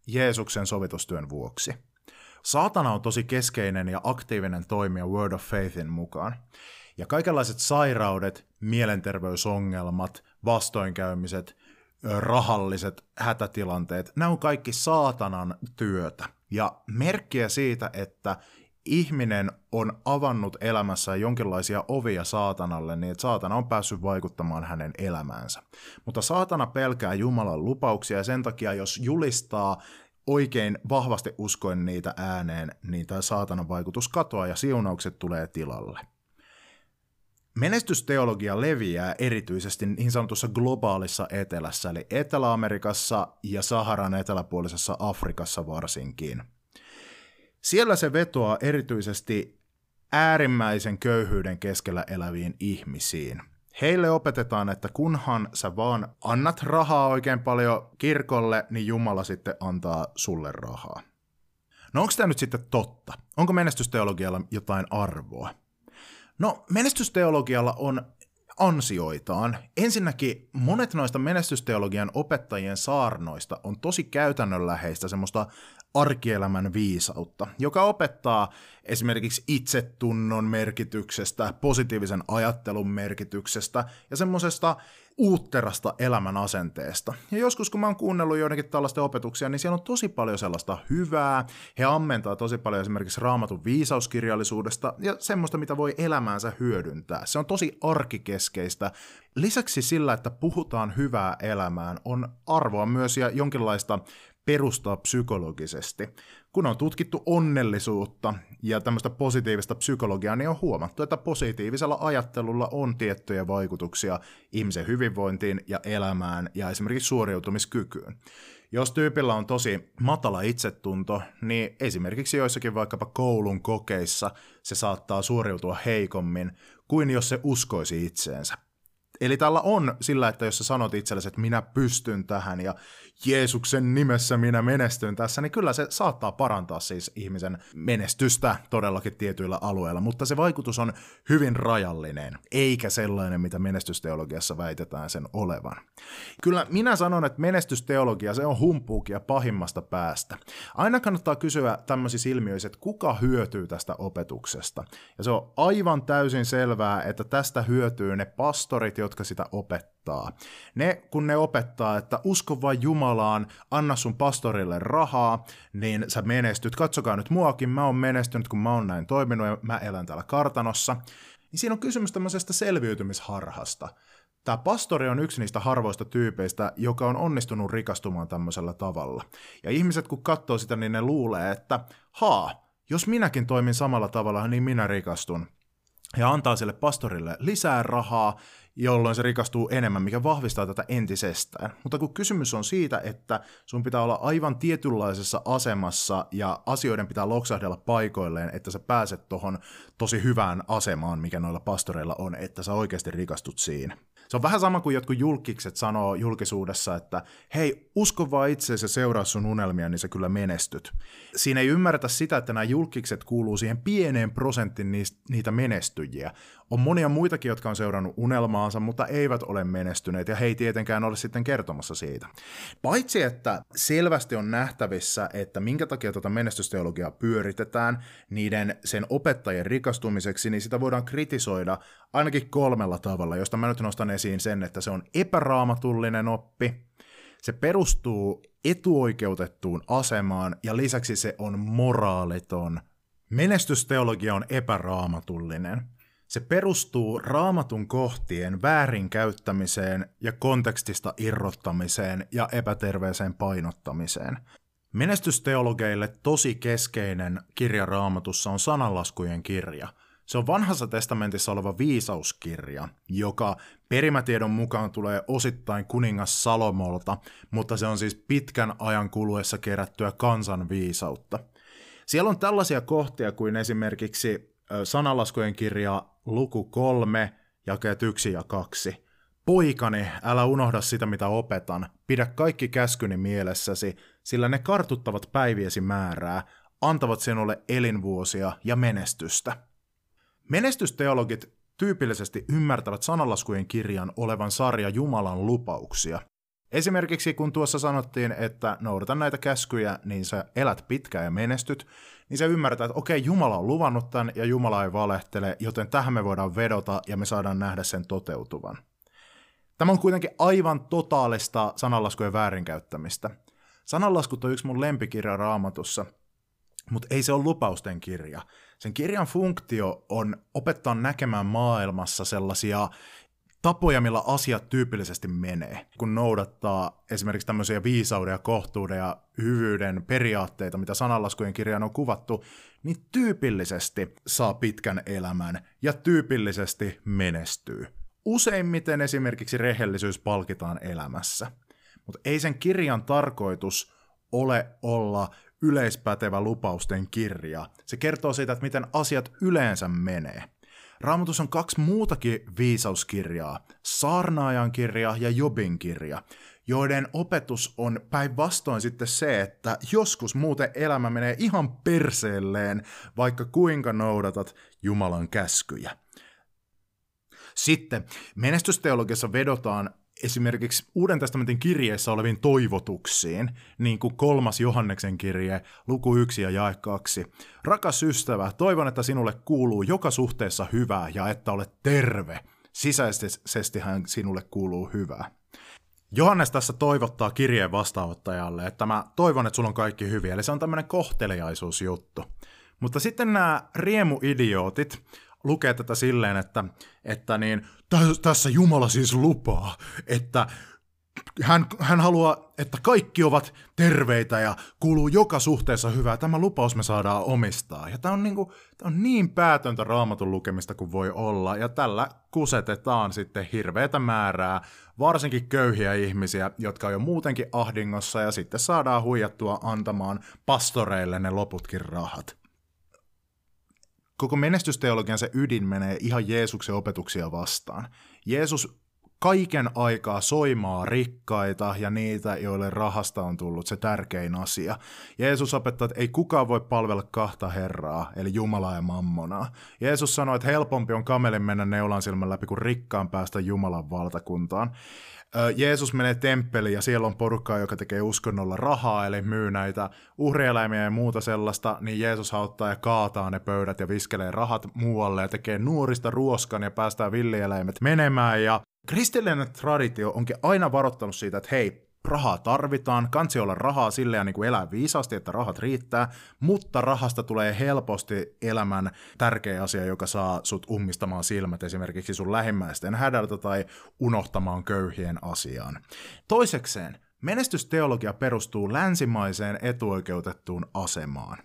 Jeesuksen sovitustyön vuoksi. Saatana on tosi keskeinen ja aktiivinen toimija Word of Faithin mukaan. Ja kaikenlaiset sairaudet, mielenterveysongelmat, vastoinkäymiset, rahalliset hätätilanteet, nämä on kaikki saatanan työtä. Ja merkkiä siitä, että ihminen on avannut elämässään jonkinlaisia ovia saatanalle, niin että saatana on päässyt vaikuttamaan hänen elämäänsä. Mutta saatana pelkää Jumalan lupauksia ja sen takia, jos julistaa oikein vahvasti uskoen niitä ääneen, niin tämä saatanan vaikutus katoaa ja siunaukset tulee tilalle. Menestysteologia leviää erityisesti niin sanotussa globaalissa etelässä, eli Etelä-Amerikassa ja Saharan eteläpuolisessa Afrikassa varsinkin – siellä se vetoaa erityisesti äärimmäisen köyhyyden keskellä eläviin ihmisiin. Heille opetetaan, että kunhan sä vaan annat rahaa oikein paljon kirkolle, niin Jumala sitten antaa sulle rahaa. No onko tämä nyt sitten totta? Onko menestysteologialla jotain arvoa? No menestysteologialla on ansioitaan. Ensinnäkin monet noista menestysteologian opettajien saarnoista on tosi käytännönläheistä semmoista arkielämän viisautta, joka opettaa esimerkiksi itsetunnon merkityksestä, positiivisen ajattelun merkityksestä ja semmoisesta uutterasta elämän asenteesta. Ja joskus kun mä oon kuunnellut joidenkin tällaista opetuksia, niin siellä on tosi paljon sellaista hyvää. He ammentaa tosi paljon esimerkiksi raamatun viisauskirjallisuudesta ja semmoista, mitä voi elämäänsä hyödyntää. Se on tosi arkikeskeistä. Lisäksi sillä, että puhutaan hyvää elämään, on arvoa myös ja jonkinlaista perustaa psykologisesti. Kun on tutkittu onnellisuutta ja tämmöistä positiivista psykologiaa, niin on huomattu, että positiivisella ajattelulla on tiettyjä vaikutuksia ihmisen hyvinvointiin ja elämään ja esimerkiksi suoriutumiskykyyn. Jos tyypillä on tosi matala itsetunto, niin esimerkiksi joissakin vaikkapa koulun kokeissa se saattaa suoriutua heikommin kuin jos se uskoisi itseensä. Eli tällä on sillä, että jos sä sanot itsellesi, että minä pystyn tähän ja Jeesuksen nimessä minä menestyn tässä, niin kyllä se saattaa parantaa siis ihmisen menestystä todellakin tietyillä alueilla, mutta se vaikutus on hyvin rajallinen, eikä sellainen, mitä menestysteologiassa väitetään sen olevan. Kyllä minä sanon, että menestysteologia, se on humpuukia pahimmasta päästä. Aina kannattaa kysyä tämmöisissä ilmiöissä, että kuka hyötyy tästä opetuksesta. Ja se on aivan täysin selvää, että tästä hyötyy ne pastorit, jotka sitä opettaa. Ne, kun ne opettaa, että usko vain Jumalaan, anna sun pastorille rahaa, niin sä menestyt. Katsokaa nyt muakin, mä oon menestynyt, kun mä oon näin toiminut ja mä elän täällä kartanossa. Niin siinä on kysymys tämmöisestä selviytymisharhasta. Tämä pastori on yksi niistä harvoista tyypeistä, joka on onnistunut rikastumaan tämmöisellä tavalla. Ja ihmiset kun katsoo sitä, niin ne luulee, että haa, jos minäkin toimin samalla tavalla, niin minä rikastun. Ja antaa sille pastorille lisää rahaa, jolloin se rikastuu enemmän, mikä vahvistaa tätä entisestään. Mutta kun kysymys on siitä, että sun pitää olla aivan tietynlaisessa asemassa ja asioiden pitää loksahdella paikoilleen, että sä pääset tuohon tosi hyvään asemaan, mikä noilla pastoreilla on, että sä oikeasti rikastut siinä. Se on vähän sama kuin jotkut julkikset sanoo julkisuudessa, että hei, usko vaan itseesi ja seuraa sun unelmia, niin sä kyllä menestyt. Siinä ei ymmärretä sitä, että nämä julkikset kuuluu siihen pieneen prosenttiin niitä menestyjiä. On monia muitakin, jotka on seurannut unelmaansa, mutta eivät ole menestyneet, ja he ei tietenkään ole sitten kertomassa siitä. Paitsi, että selvästi on nähtävissä, että minkä takia tuota menestysteologiaa pyöritetään niiden sen opettajien rikastumiseksi, niin sitä voidaan kritisoida ainakin kolmella tavalla, josta mä nyt nostan esiin sen, että se on epäraamatullinen oppi, se perustuu etuoikeutettuun asemaan ja lisäksi se on moraaliton. Menestysteologia on epäraamatullinen. Se perustuu raamatun kohtien väärinkäyttämiseen ja kontekstista irrottamiseen ja epäterveeseen painottamiseen. Menestysteologeille tosi keskeinen kirja raamatussa on sananlaskujen kirja – se on vanhassa testamentissa oleva viisauskirja, joka perimätiedon mukaan tulee osittain kuningas Salomolta, mutta se on siis pitkän ajan kuluessa kerättyä kansan viisautta. Siellä on tällaisia kohtia kuin esimerkiksi sananlaskujen kirja luku 3, jakeet 1 ja 2. Poikani, älä unohda sitä, mitä opetan. Pidä kaikki käskyni mielessäsi, sillä ne kartuttavat päiviesi määrää, antavat sinulle elinvuosia ja menestystä. Menestysteologit tyypillisesti ymmärtävät sanalaskujen kirjan olevan sarja Jumalan lupauksia. Esimerkiksi kun tuossa sanottiin, että noudata näitä käskyjä, niin sä elät pitkään ja menestyt, niin sä ymmärtää, että okei, Jumala on luvannut tämän ja Jumala ei valehtele, joten tähän me voidaan vedota ja me saadaan nähdä sen toteutuvan. Tämä on kuitenkin aivan totaalista sananlaskujen väärinkäyttämistä. Sananlaskut on yksi mun lempikirja raamatussa, mutta ei se ole lupausten kirja. Sen kirjan funktio on opettaa näkemään maailmassa sellaisia tapoja, millä asiat tyypillisesti menee. Kun noudattaa esimerkiksi tämmöisiä viisauden ja kohtuuden ja hyvyyden periaatteita, mitä sananlaskujen kirjaan on kuvattu, niin tyypillisesti saa pitkän elämän ja tyypillisesti menestyy. Useimmiten esimerkiksi rehellisyys palkitaan elämässä. Mutta ei sen kirjan tarkoitus ole olla yleispätevä lupausten kirja. Se kertoo siitä, että miten asiat yleensä menee. Raamatus on kaksi muutakin viisauskirjaa, Saarnaajan kirja ja Jobin kirja, joiden opetus on päinvastoin sitten se, että joskus muuten elämä menee ihan perseelleen, vaikka kuinka noudatat Jumalan käskyjä. Sitten menestysteologiassa vedotaan esimerkiksi Uuden testamentin kirjeessä oleviin toivotuksiin, niin kuin kolmas Johanneksen kirje, luku 1 ja jae 2. Rakas ystävä, toivon, että sinulle kuuluu joka suhteessa hyvää ja että olet terve. Sisäisesti hän sinulle kuuluu hyvää. Johannes tässä toivottaa kirjeen vastaanottajalle, että mä toivon, että sulla on kaikki hyvin, eli se on tämmöinen kohteliaisuusjuttu. Mutta sitten nämä riemuidiootit lukee tätä silleen, että, että niin, tässä Jumala siis lupaa, että hän, hän haluaa, että kaikki ovat terveitä ja kuuluu joka suhteessa hyvää. Tämä lupaus me saadaan omistaa. Ja tämä on, niin kuin, tämä on niin päätöntä raamatun lukemista kuin voi olla. Ja tällä kusetetaan sitten hirveätä määrää, varsinkin köyhiä ihmisiä, jotka on jo muutenkin ahdingossa, ja sitten saadaan huijattua antamaan pastoreille ne loputkin rahat koko menestysteologian se ydin menee ihan Jeesuksen opetuksia vastaan. Jeesus kaiken aikaa soimaa rikkaita ja niitä, joille rahasta on tullut se tärkein asia. Jeesus opettaa, että ei kukaan voi palvella kahta herraa, eli Jumalaa ja Mammonaa. Jeesus sanoi, että helpompi on kamelin mennä neulan silmän läpi kuin rikkaan päästä Jumalan valtakuntaan. Jeesus menee temppeliin ja siellä on porukkaa, joka tekee uskonnolla rahaa, eli myy näitä uhrieläimiä ja muuta sellaista, niin Jeesus auttaa ja kaataa ne pöydät ja viskelee rahat muualle ja tekee nuorista ruoskan ja päästää villieläimet menemään. Ja kristillinen traditio onkin aina varoittanut siitä, että hei, rahaa tarvitaan, kansi olla rahaa silleen niin kuin elää viisaasti, että rahat riittää, mutta rahasta tulee helposti elämän tärkeä asia, joka saa sut ummistamaan silmät esimerkiksi sun lähimmäisten hädältä tai unohtamaan köyhien asiaan. Toisekseen, menestysteologia perustuu länsimaiseen etuoikeutettuun asemaan.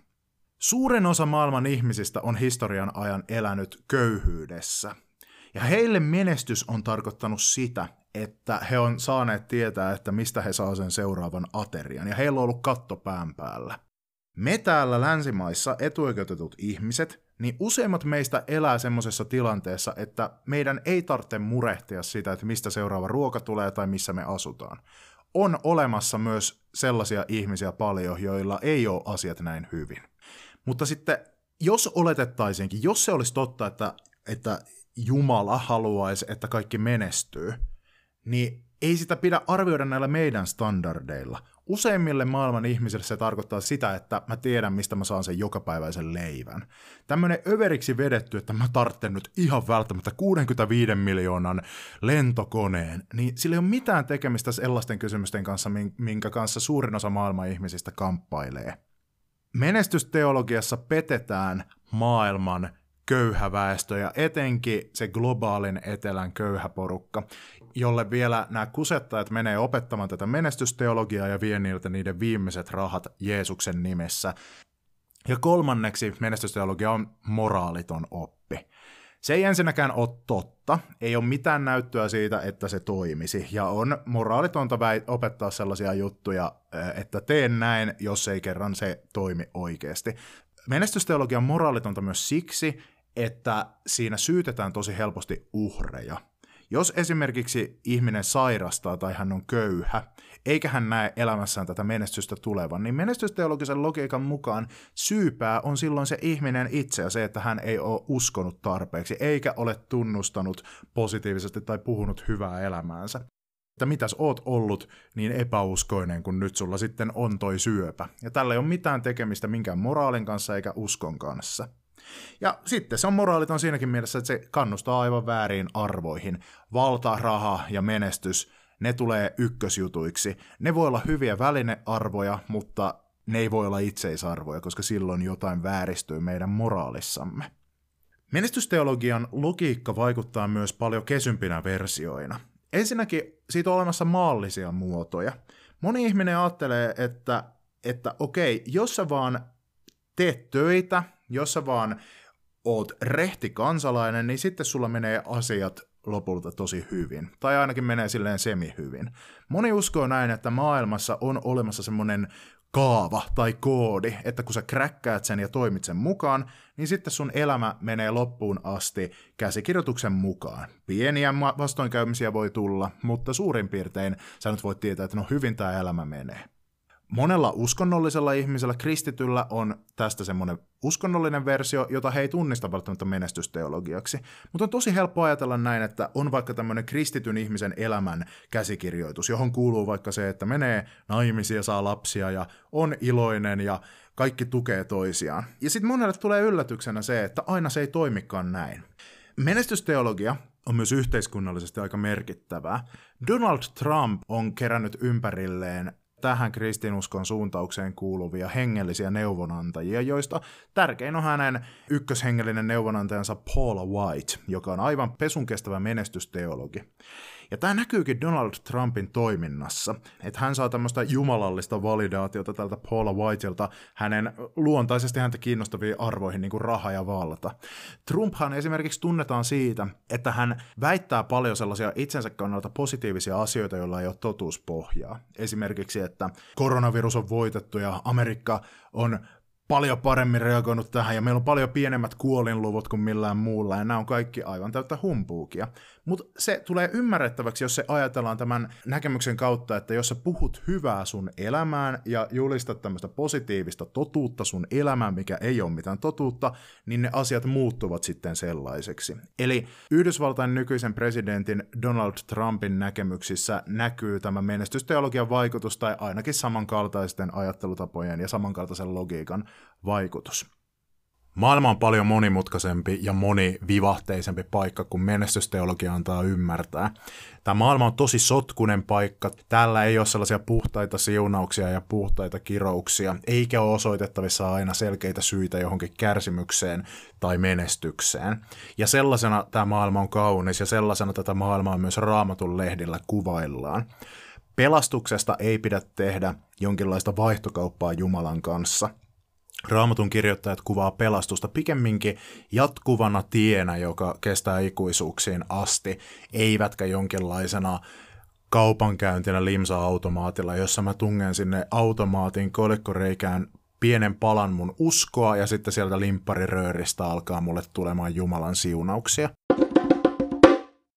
Suurin osa maailman ihmisistä on historian ajan elänyt köyhyydessä. Ja heille menestys on tarkoittanut sitä, että he on saaneet tietää, että mistä he saa sen seuraavan aterian, ja heillä on ollut katto pään päällä. Me täällä länsimaissa etuoikeutetut ihmiset, niin useimmat meistä elää semmoisessa tilanteessa, että meidän ei tarvitse murehtia sitä, että mistä seuraava ruoka tulee tai missä me asutaan. On olemassa myös sellaisia ihmisiä paljon, joilla ei ole asiat näin hyvin. Mutta sitten, jos oletettaisiinkin, jos se olisi totta, että, että Jumala haluaisi, että kaikki menestyy, niin ei sitä pidä arvioida näillä meidän standardeilla. Useimmille maailman ihmisille se tarkoittaa sitä, että mä tiedän, mistä mä saan sen jokapäiväisen leivän. Tämmöinen överiksi vedetty, että mä tarvitsen nyt ihan välttämättä 65 miljoonan lentokoneen, niin sillä ei ole mitään tekemistä sellaisten kysymysten kanssa, minkä kanssa suurin osa maailman ihmisistä kamppailee. Menestysteologiassa petetään maailman köyhä väestö ja etenkin se globaalin etelän köyhä porukka, jolle vielä nämä kusettajat menee opettamaan tätä menestysteologiaa ja vie niiltä niiden viimeiset rahat Jeesuksen nimessä. Ja kolmanneksi menestysteologia on moraaliton oppi. Se ei ensinnäkään ole totta, ei ole mitään näyttöä siitä, että se toimisi, ja on moraalitonta opettaa sellaisia juttuja, että teen näin, jos ei kerran se toimi oikeasti. Menestysteologia on moraalitonta myös siksi, että siinä syytetään tosi helposti uhreja. Jos esimerkiksi ihminen sairastaa tai hän on köyhä, eikä hän näe elämässään tätä menestystä tulevan, niin menestysteologisen logiikan mukaan syypää on silloin se ihminen itse ja se, että hän ei ole uskonut tarpeeksi, eikä ole tunnustanut positiivisesti tai puhunut hyvää elämäänsä. Että mitäs oot ollut niin epäuskoinen, kun nyt sulla sitten on toi syöpä. Ja tällä ei ole mitään tekemistä minkään moraalin kanssa eikä uskon kanssa. Ja sitten se on moraaliton siinäkin mielessä, että se kannustaa aivan väärin arvoihin. Valta, raha ja menestys, ne tulee ykkösjutuiksi. Ne voi olla hyviä välinearvoja, mutta ne ei voi olla itseisarvoja, koska silloin jotain vääristyy meidän moraalissamme. Menestysteologian logiikka vaikuttaa myös paljon kesympinä versioina. Ensinnäkin siitä on olemassa maallisia muotoja. Moni ihminen ajattelee, että, että okei, jos sä vaan teet töitä jos sä vaan oot rehti kansalainen, niin sitten sulla menee asiat lopulta tosi hyvin. Tai ainakin menee silleen semi hyvin. Moni uskoo näin, että maailmassa on olemassa semmoinen kaava tai koodi, että kun sä kräkkäät sen ja toimit sen mukaan, niin sitten sun elämä menee loppuun asti käsikirjoituksen mukaan. Pieniä vastoinkäymisiä voi tulla, mutta suurin piirtein sä nyt voit tietää, että no hyvin tämä elämä menee monella uskonnollisella ihmisellä, kristityllä, on tästä semmoinen uskonnollinen versio, jota he ei tunnista välttämättä menestysteologiaksi. Mutta on tosi helppo ajatella näin, että on vaikka tämmöinen kristityn ihmisen elämän käsikirjoitus, johon kuuluu vaikka se, että menee naimisiin ja saa lapsia ja on iloinen ja kaikki tukee toisiaan. Ja sitten monelle tulee yllätyksenä se, että aina se ei toimikaan näin. Menestysteologia on myös yhteiskunnallisesti aika merkittävää. Donald Trump on kerännyt ympärilleen tähän kristinuskon suuntaukseen kuuluvia hengellisiä neuvonantajia, joista tärkein on hänen ykköshengellinen neuvonantajansa Paula White, joka on aivan pesun kestävä menestysteologi. Ja tämä näkyykin Donald Trumpin toiminnassa, että hän saa tämmöistä jumalallista validaatiota tältä Paula Whiteilta hänen luontaisesti häntä kiinnostaviin arvoihin, niin kuin raha ja valta. Trumphan esimerkiksi tunnetaan siitä, että hän väittää paljon sellaisia itsensä kannalta positiivisia asioita, joilla ei ole totuuspohjaa. Esimerkiksi, että koronavirus on voitettu ja Amerikka on paljon paremmin reagoinut tähän ja meillä on paljon pienemmät kuolinluvut kuin millään muulla ja nämä on kaikki aivan täyttä humpuukia. Mutta se tulee ymmärrettäväksi, jos se ajatellaan tämän näkemyksen kautta, että jos sä puhut hyvää sun elämään ja julistat tämmöistä positiivista totuutta sun elämään, mikä ei ole mitään totuutta, niin ne asiat muuttuvat sitten sellaiseksi. Eli Yhdysvaltain nykyisen presidentin Donald Trumpin näkemyksissä näkyy tämä menestysteologian vaikutus tai ainakin samankaltaisten ajattelutapojen ja samankaltaisen logiikan vaikutus. Maailma on paljon monimutkaisempi ja monivivahteisempi paikka kuin menestysteologia antaa ymmärtää. Tämä maailma on tosi sotkunen paikka. Täällä ei ole sellaisia puhtaita siunauksia ja puhtaita kirouksia, eikä ole osoitettavissa aina selkeitä syitä johonkin kärsimykseen tai menestykseen. Ja sellaisena tämä maailma on kaunis ja sellaisena tätä maailmaa myös raamatun lehdillä kuvaillaan. Pelastuksesta ei pidä tehdä jonkinlaista vaihtokauppaa Jumalan kanssa – Raamatun kirjoittajat kuvaa pelastusta pikemminkin jatkuvana tienä, joka kestää ikuisuuksiin asti, eivätkä jonkinlaisena kaupankäyntinä limsa-automaatilla, jossa mä tungen sinne automaatin kolikkoreikään pienen palan mun uskoa ja sitten sieltä limpparirööristä alkaa mulle tulemaan Jumalan siunauksia.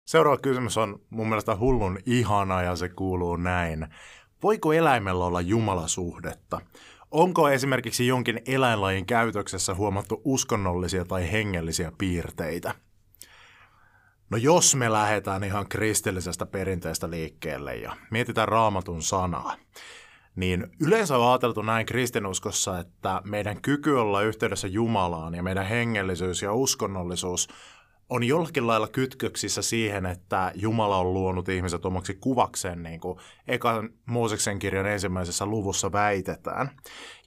Seuraava kysymys on mun mielestä hullun ihana ja se kuuluu näin. Voiko eläimellä olla jumalasuhdetta? Onko esimerkiksi jonkin eläinlajin käytöksessä huomattu uskonnollisia tai hengellisiä piirteitä? No jos me lähdetään ihan kristillisestä perinteestä liikkeelle ja mietitään raamatun sanaa, niin yleensä on ajateltu näin kristinuskossa, että meidän kyky olla yhteydessä Jumalaan ja meidän hengellisyys ja uskonnollisuus on jollakin lailla kytköksissä siihen, että Jumala on luonut ihmiset omaksi kuvakseen, niin kuin ekan Mooseksen kirjan ensimmäisessä luvussa väitetään.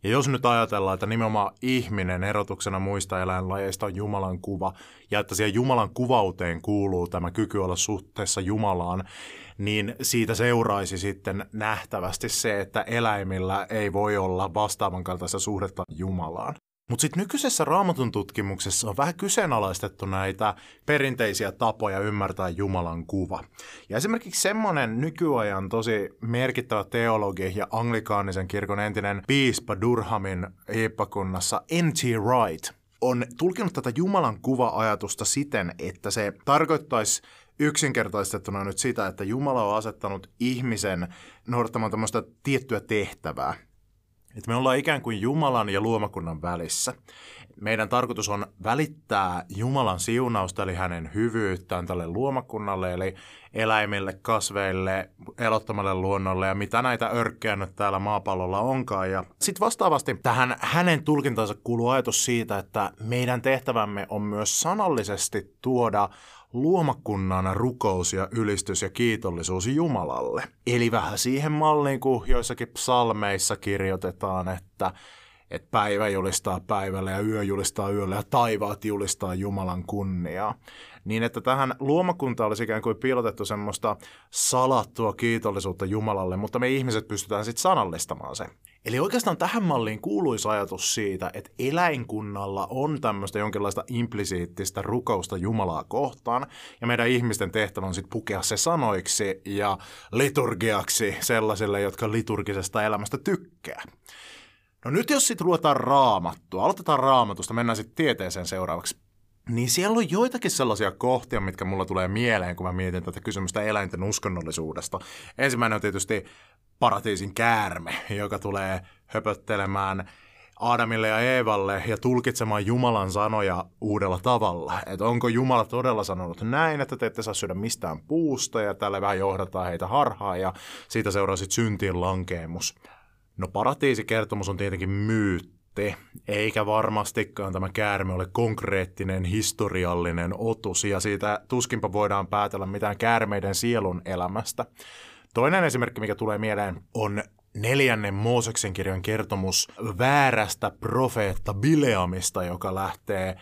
Ja jos nyt ajatellaan, että nimenomaan ihminen erotuksena muista eläinlajeista on Jumalan kuva, ja että siihen Jumalan kuvauteen kuuluu tämä kyky olla suhteessa Jumalaan, niin siitä seuraisi sitten nähtävästi se, että eläimillä ei voi olla vastaavan kaltaista suhdetta Jumalaan. Mutta sitten nykyisessä raamatun tutkimuksessa on vähän kyseenalaistettu näitä perinteisiä tapoja ymmärtää Jumalan kuva. Ja esimerkiksi semmoinen nykyajan tosi merkittävä teologi ja anglikaanisen kirkon entinen piispa Durhamin hiippakunnassa N.T. Wright on tulkinut tätä Jumalan kuva-ajatusta siten, että se tarkoittaisi yksinkertaistettuna nyt sitä, että Jumala on asettanut ihmisen noudattamaan tämmöistä tiettyä tehtävää. Että me ollaan ikään kuin Jumalan ja luomakunnan välissä. Meidän tarkoitus on välittää Jumalan siunausta, eli hänen hyvyyttään tälle luomakunnalle, eli eläimille, kasveille, elottamalle luonnolle ja mitä näitä örkkejä nyt täällä maapallolla onkaan. Ja sitten vastaavasti tähän hänen tulkintansa kuuluu ajatus siitä, että meidän tehtävämme on myös sanallisesti tuoda luomakunnan rukous ja ylistys ja kiitollisuus Jumalalle. Eli vähän siihen malliin, kun joissakin psalmeissa kirjoitetaan, että että päivä julistaa päivällä ja yö julistaa yöllä ja taivaat julistaa Jumalan kunniaa. Niin että tähän luomakunta olisi ikään kuin piilotettu semmoista salattua kiitollisuutta Jumalalle, mutta me ihmiset pystytään sitten sanallistamaan se. Eli oikeastaan tähän malliin kuuluisi ajatus siitä, että eläinkunnalla on tämmöistä jonkinlaista implisiittistä rukousta Jumalaa kohtaan, ja meidän ihmisten tehtävä on sitten pukea se sanoiksi ja liturgiaksi sellaisille, jotka liturgisesta elämästä tykkää. No nyt jos sitten ruvetaan raamattua, aloitetaan raamatusta, mennään sitten tieteeseen seuraavaksi. Niin siellä on joitakin sellaisia kohtia, mitkä mulla tulee mieleen, kun mä mietin tätä kysymystä eläinten uskonnollisuudesta. Ensimmäinen on tietysti paratiisin käärme, joka tulee höpöttelemään Aadamille ja Eevalle ja tulkitsemaan Jumalan sanoja uudella tavalla. Että onko Jumala todella sanonut näin, että te ette saa syödä mistään puusta ja tälle vähän johdataan heitä harhaan ja siitä seuraa sitten syntiin lankeemus. No paratiisikertomus on tietenkin myytti, eikä varmastikaan tämä käärme ole konkreettinen historiallinen otus, ja siitä tuskinpa voidaan päätellä mitään käärmeiden sielun elämästä. Toinen esimerkki, mikä tulee mieleen, on neljännen Mooseksen kirjan kertomus väärästä profeetta Bileamista, joka lähtee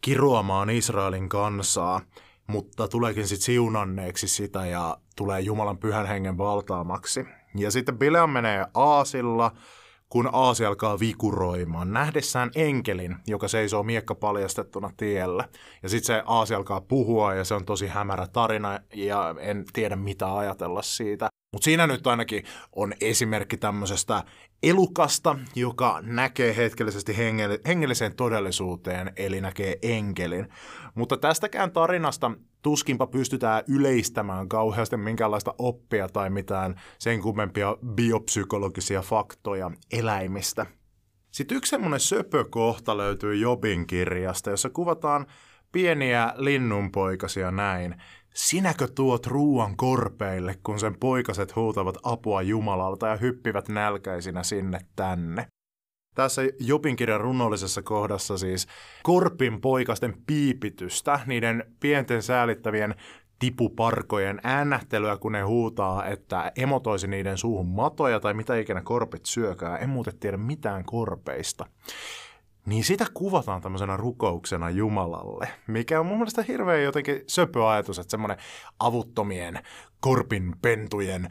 kiroamaan Israelin kansaa, mutta tuleekin sitten siunanneeksi sitä ja tulee Jumalan pyhän hengen valtaamaksi. Ja sitten Bileam menee Aasilla, kun Aasi alkaa vikuroimaan, nähdessään enkelin, joka seisoo miekka paljastettuna tiellä. Ja sitten se Aasi alkaa puhua ja se on tosi hämärä tarina ja en tiedä mitä ajatella siitä. Mutta siinä nyt ainakin on esimerkki tämmöisestä elukasta, joka näkee hetkellisesti hengell- hengelliseen todellisuuteen, eli näkee enkelin. Mutta tästäkään tarinasta tuskinpa pystytään yleistämään kauheasti minkäänlaista oppia tai mitään sen kummempia biopsykologisia faktoja eläimistä. Sitten yksi semmoinen söpökohta löytyy Jobin kirjasta, jossa kuvataan pieniä linnunpoikasia näin. Sinäkö tuot ruuan korpeille, kun sen poikaset huutavat apua Jumalalta ja hyppivät nälkäisinä sinne tänne? Tässä Jopin kirjan runnollisessa kohdassa siis korpin poikasten piipitystä, niiden pienten säälittävien tipuparkojen äännähtelyä, kun ne huutaa, että emotoisi niiden suuhun matoja tai mitä ikinä korpit syökää. En muuten tiedä mitään korpeista niin sitä kuvataan tämmöisenä rukouksena Jumalalle, mikä on mun mielestä hirveän jotenkin söpö ajatus, että semmoinen avuttomien korpinpentujen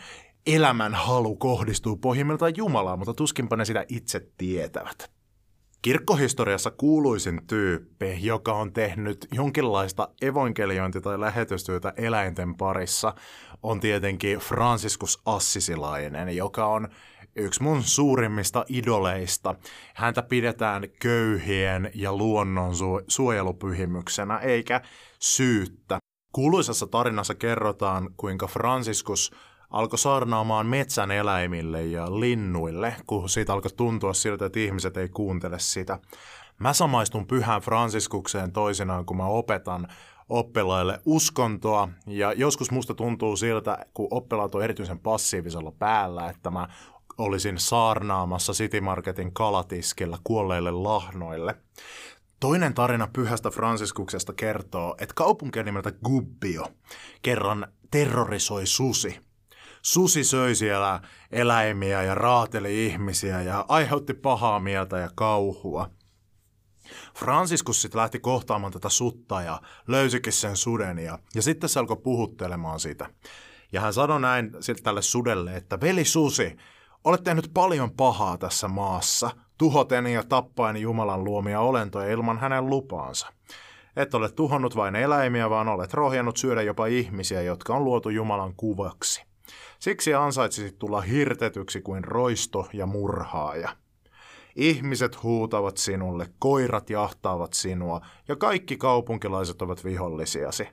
elämän halu kohdistuu pohjimmiltaan Jumalaan, mutta tuskinpa ne sitä itse tietävät. Kirkkohistoriassa kuuluisin tyyppi, joka on tehnyt jonkinlaista evankeliointi- tai lähetystyötä eläinten parissa, on tietenkin Franciscus Assisilainen, joka on yksi mun suurimmista idoleista. Häntä pidetään köyhien ja luonnon su- suojelupyhimyksenä, eikä syyttä. Kuuluisassa tarinassa kerrotaan, kuinka Franciscus alkoi saarnaamaan metsän eläimille ja linnuille, kun siitä alkoi tuntua siltä, että ihmiset ei kuuntele sitä. Mä samaistun pyhään Franciskukseen toisinaan, kun mä opetan oppilaille uskontoa, ja joskus musta tuntuu siltä, kun oppilaat on erityisen passiivisella päällä, että mä olisin saarnaamassa City Marketin kalatiskillä kuolleille lahnoille. Toinen tarina pyhästä Franciskuksesta kertoo, että kaupunki nimeltä Gubbio kerran terrorisoi susi. Susi söi siellä eläimiä ja raateli ihmisiä ja aiheutti pahaa mieltä ja kauhua. Franciscus sitten lähti kohtaamaan tätä sutta ja löysikin sen suden ja, ja sitten se alkoi puhuttelemaan sitä. Ja hän sanoi näin tälle sudelle, että veli susi, olet tehnyt paljon pahaa tässä maassa, tuhoten ja tappaen Jumalan luomia olentoja ilman hänen lupaansa. Et ole tuhonnut vain eläimiä, vaan olet rohjennut syödä jopa ihmisiä, jotka on luotu Jumalan kuvaksi. Siksi ansaitsisit tulla hirtetyksi kuin roisto ja murhaaja. Ihmiset huutavat sinulle, koirat jahtaavat sinua ja kaikki kaupunkilaiset ovat vihollisiasi.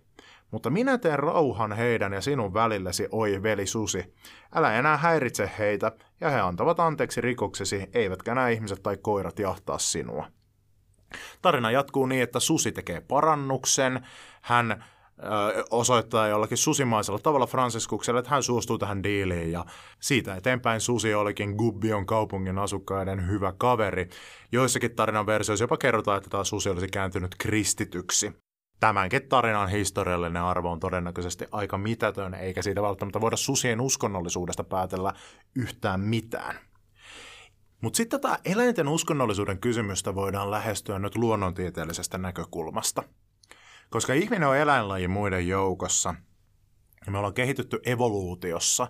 Mutta minä teen rauhan heidän ja sinun välillesi, oi veli susi. Älä enää häiritse heitä, ja he antavat anteeksi rikoksesi, eivätkä nämä ihmiset tai koirat jahtaa sinua. Tarina jatkuu niin, että susi tekee parannuksen, hän osoittaa jollakin susimaisella tavalla Franciskukselle, että hän suostuu tähän diiliin ja siitä eteenpäin susi olikin Gubbion kaupungin asukkaiden hyvä kaveri. Joissakin tarinan versioissa jopa kerrotaan, että tämä susi olisi kääntynyt kristityksi. Tämänkin tarinan historiallinen arvo on todennäköisesti aika mitätön, eikä siitä välttämättä voida susien uskonnollisuudesta päätellä yhtään mitään. Mutta sitten tätä eläinten uskonnollisuuden kysymystä voidaan lähestyä nyt luonnontieteellisestä näkökulmasta – koska ihminen on eläinlaji muiden joukossa, ja me ollaan kehitytty evoluutiossa,